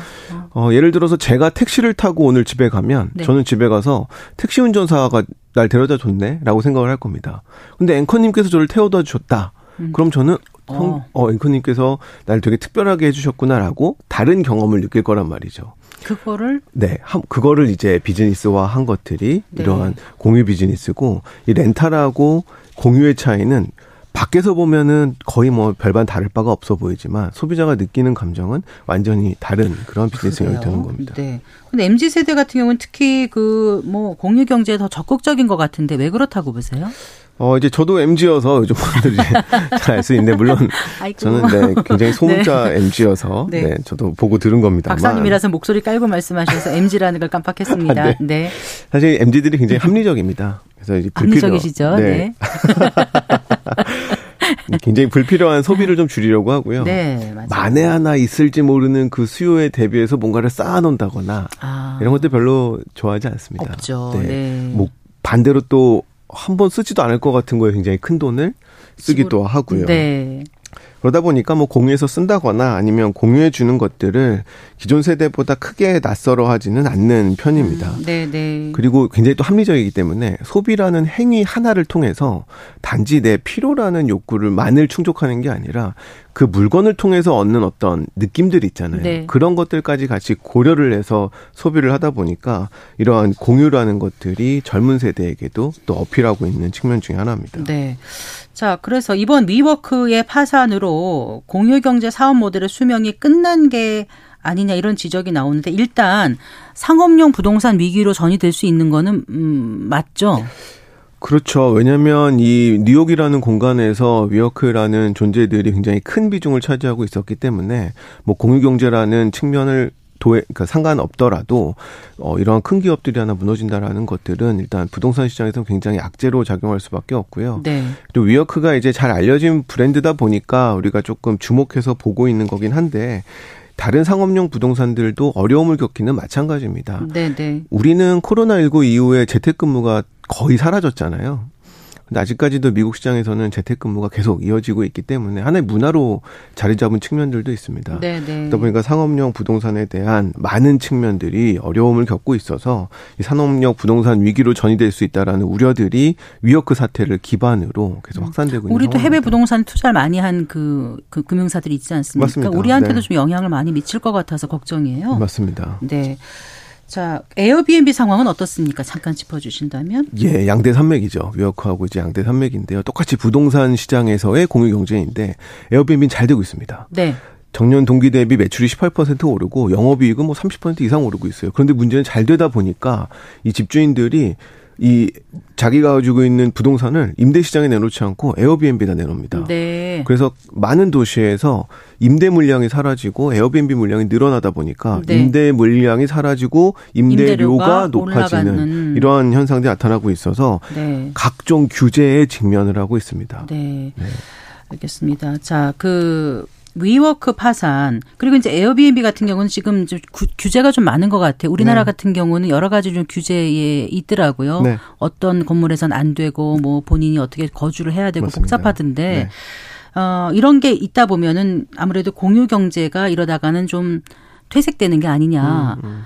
어, 예를 들어서 제가 택시를 타고 오늘 집에 가면 네. 저는 집에 가서 택시 운전사가 날 데려다 줬네라고 생각을 할 겁니다. 근데 앵커님께서 저를 태워다 주셨다. 음. 그럼 저는 어. 어, 앵커님께서 날 되게 특별하게 해주셨구나라고 다른 경험을 느낄 거란 말이죠. 그거를 네, 그거를 이제 비즈니스화 한 것들이 네. 이러한 공유 비즈니스고 이 렌탈하고 공유의 차이는 밖에서 보면은 거의 뭐 별반 다를 바가 없어 보이지만 소비자가 느끼는 감정은 완전히 다른 그런 비즈니스가 되는 겁니다. 네. 근데 MZ 세대 같은 경우는 특히 그 뭐 공유 경제에 더 적극적인 것 같은데 왜 그렇다고 보세요? 어, 이제 저도 MG여서 요즘 분들이 잘 알 수 있는데, 물론 아이고. 저는 네, 굉장히 소문자 네. MG여서, 네. 네. 저도 보고 들은 겁니다. 박사님이라서 목소리 깔고 말씀하셔서 MG라는 걸 깜빡했습니다. 아, 네. 네. 사실 MG들이 굉장히 합리적입니다. 그래서 이제 불필요. 합리적이시죠. 네. 네. 굉장히 불필요한 소비를 좀 줄이려고 하고요. 네, 맞아요. 만에 하나 있을지 모르는 그 수요에 대비해서 뭔가를 쌓아놓는다거나 아. 이런 것들 별로 좋아하지 않습니다. 없죠. 네. 네. 뭐 반대로 또 한 번 쓰지도 않을 것 같은 거에 굉장히 큰 돈을 쓰기도 하고요. 네. 그러다 보니까 뭐 공유해서 쓴다거나 아니면 공유해 주는 것들을 기존 세대보다 크게 낯설어 하지는 않는 편입니다. 음, 네, 네. 그리고 굉장히 또 합리적이기 때문에 소비라는 행위 하나를 통해서 단지 내 필요라는 욕구를 만을 충족하는 게 아니라 그 물건을 통해서 얻는 어떤 느낌들 있잖아요. 네. 그런 것들까지 같이 고려를 해서 소비를 하다 보니까 이러한 공유라는 것들이 젊은 세대에게도 또 어필하고 있는 측면 중에 하나입니다. 네. 자, 그래서 이번 위워크의 파산으로 공유 경제 사업 모델의 수명이 끝난 게 아니냐 이런 지적이 나오는데 일단 상업용 부동산 위기로 전이될 수 있는 거는 음, 맞죠? 그렇죠. 왜냐하면 이 뉴욕이라는 공간에서 위워크라는 존재들이 굉장히 큰 비중을 차지하고 있었기 때문에 뭐 공유 경제라는 측면을 도에 그러니까 상관없더라도 어 이러한 큰 기업들이 하나 무너진다라는 것들은 일단 부동산 시장에서 굉장히 악재로 작용할 수밖에 없고요. 네. 또 위어크가 이제 잘 알려진 브랜드다 보니까 우리가 조금 주목해서 보고 있는 거긴 한데 다른 상업용 부동산들도 어려움을 겪기는 마찬가지입니다. 네네. 네. 우리는 코로나19 이후에 재택근무가 거의 사라졌잖아요. 근데 아직까지도 미국 시장에서는 재택근무가 계속 이어지고 있기 때문에 하나의 문화로 자리 잡은 측면들도 있습니다. 네네. 네. 그러다 보니까 상업용 부동산에 대한 많은 측면들이 어려움을 겪고 있어서 이 산업용 부동산 위기로 전이될 수 있다라는 우려들이 위어크 사태를 기반으로 계속 음. 확산되고 있는 우리도 해외 부동산 투자를 많이 한그 그 금융사들이 있지 않습니까? 맞습니다. 우리한테도 네. 좀 영향을 많이 미칠 것 같아서 걱정이에요. 맞습니다. 네. 자, 에어비앤비 상황은 어떻습니까? 잠깐 짚어주신다면? 예, 양대 산맥이죠. 위워크하고 이제 양대 산맥인데요. 똑같이 부동산 시장에서의 공유 경쟁인데 에어비앤비는 잘 되고 있습니다. 네. 작년 동기 대비 매출이 18% 오르고 영업이익은 뭐 30% 이상 오르고 있어요. 그런데 문제는 잘 되다 보니까 이 집주인들이 이 자기가 가지고 있는 부동산을 임대 시장에 내놓지 않고 에어비앤비다 내놓습니다. 네. 그래서 많은 도시에서 임대 물량이 사라지고 에어비앤비 물량이 늘어나다 보니까 네. 임대 물량이 사라지고 임대료가, 높아지는 올라가는. 이러한 현상들이 나타나고 있어서 네. 각종 규제에 직면을 하고 있습니다. 네. 네. 알겠습니다. 자, 그 위워크 파산 그리고 이제 에어비앤비 같은 경우는 지금 좀 구, 규제가 좀 많은 것 같아요. 우리나라 네. 같은 경우는 여러 가지 좀 규제에 있더라고요. 네. 어떤 건물에선 안 되고 뭐 본인이 어떻게 거주를 해야 되고 맞습니다. 복잡하던데 네. 어 이런 게 있다 보면은 아무래도 공유 경제가 이러다가는 좀 퇴색되는 게 아니냐. 음, 음.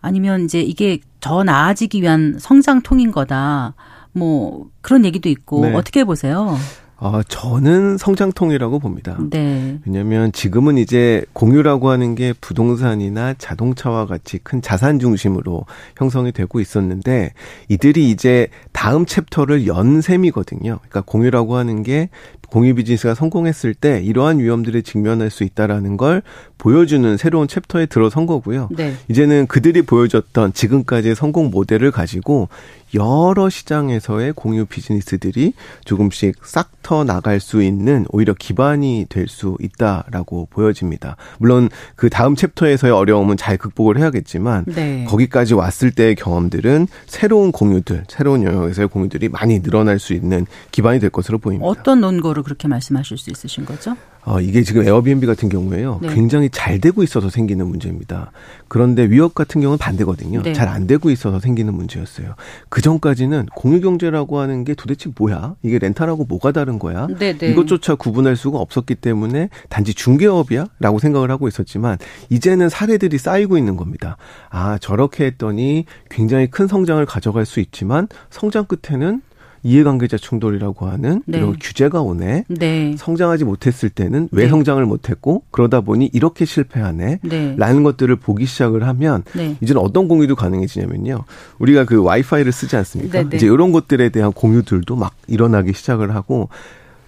아니면 이제 이게 더 나아지기 위한 성장통인 거다. 뭐 그런 얘기도 있고 네. 어떻게 보세요? 어, 저는 성장통이라고 봅니다. 네. 왜냐하면 지금은 이제 공유라고 하는 게 부동산이나 자동차와 같이 큰 자산 중심으로 형성이 되고 있었는데 이들이 이제 다음 챕터를 연 셈이거든요. 그러니까 공유라고 하는 게 공유 비즈니스가 성공했을 때 이러한 위험들에 직면할 수 있다라는 걸 보여주는 새로운 챕터에 들어선 거고요. 네. 이제는 그들이 보여줬던 지금까지의 성공 모델을 가지고 여러 시장에서의 공유 비즈니스들이 조금씩 싹 터 나갈 수 있는 오히려 기반이 될 수 있다라고 보여집니다. 물론 그 다음 챕터에서의 어려움은 잘 극복을 해야겠지만 네. 거기까지 왔을 때의 경험들은 새로운 공유들, 새로운 영역에서의 공유들이 많이 늘어날 수 있는 기반이 될 것으로 보입니다. 어떤 논거를 그렇게 말씀하실 수 있으신 거죠? 어, 이게 지금 에어비앤비 같은 경우에요. 네. 굉장히 잘 되고 있어서 생기는 문제입니다. 그런데 위협 같은 경우는 반대거든요. 네. 잘안 되고 있어서 생기는 문제였어요. 그 전까지는 공유경제라고 하는 게 도대체 뭐야? 이게 렌탈하고 뭐가 다른 거야? 네, 네. 이것조차 구분할 수가 없었기 때문에 단지 중개업이야? 라고 생각을 하고 있었지만 이제는 사례들이 쌓이고 있는 겁니다. 아, 저렇게 했더니 굉장히 큰 성장을 가져갈 수 있지만 성장 끝에는 이해관계자 충돌이라고 하는 네. 이런 규제가 오네. 네. 성장하지 못했을 때는 왜 네. 성장을 못했고 그러다 보니 이렇게 실패하네. 네. 라는 것들을 보기 시작을 하면 네. 이제는 어떤 공유도 가능해지냐면요. 우리가 그 와이파이를 쓰지 않습니까? 네, 이제 이런 것들에 대한 공유들도 막 일어나기 시작을 하고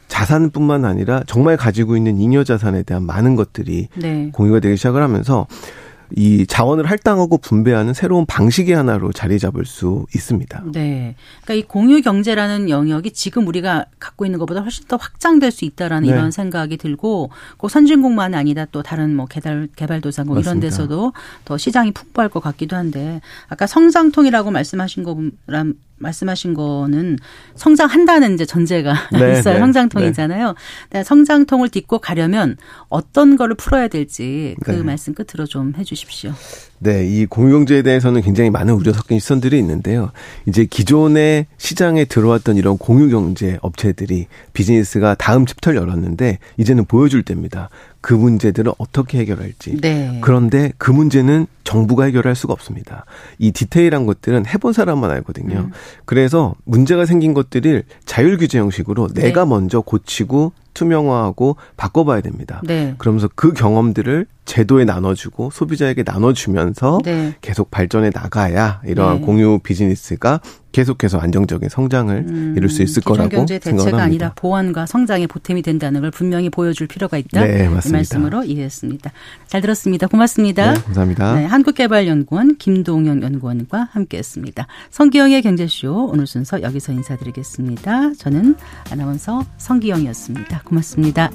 자산뿐만 아니라 정말 가지고 있는 잉여 자산에 대한 많은 것들이 공유가 되기 시작을 하면서 이 자원을 할당하고 분배하는 새로운 방식의 하나로 자리 잡을 수 있습니다. 네. 그러니까 이 공유 경제라는 영역이 지금 우리가 갖고 있는 것보다 훨씬 더 확장될 수 있다라는 네. 이런 생각이 들고 꼭 선진국만 아니다 또 다른 뭐 개발 개발도상국 맞습니다. 이런 데서도 더 시장이 풍부할 것 같기도 한데 아까 성장통이라고 말씀하신 거란 말씀하신 거는 성장한다는 이제 전제가 네, 있어요. 네, 성장통이잖아요. 네. 성장통을 딛고 가려면 어떤 거를 풀어야 될지 그 네. 말씀 끝으로 좀 해주 십시오. 네, 이 공유경제에 대해서는 굉장히 많은 우려 섞인 시선들이 있는데요. 이제 기존의 시장에 들어왔던 이런 공유경제 업체들이 비즈니스가 다음 챕터를 열었는데 이제는 보여줄 때입니다. 그 문제들을 어떻게 해결할지. 네. 그런데 그 문제는 정부가 해결할 수가 없습니다. 이 디테일한 것들은 해본 사람만 알거든요. 음. 그래서 문제가 생긴 것들을 자율 규제 형식으로 네. 내가 먼저 고치고 투명화하고 바꿔봐야 됩니다. 네. 그러면서 그 경험들을 제도에 나눠주고 소비자에게 나눠주면서 네. 계속 발전해 나가야 이러한 네. 공유 비즈니스가 계속해서 안정적인 성장을 음, 이룰 수 있을 거라고 경제 대체가 아니라 보완과 성장의 보탬이 된다는 걸 분명히 보여줄 필요가 있다. 네, 맞습니다. 이 말씀으로 이해했습니다. 잘 들었습니다. 고맙습니다. 네, 감사합니다. 네, 한국개발연구원 김동영 연구원과 함께했습니다. 성기영의 경제쇼 오늘 순서 여기서 인사드리겠습니다. 저는 아나운서 성기영이었습니다. 고맙습니다.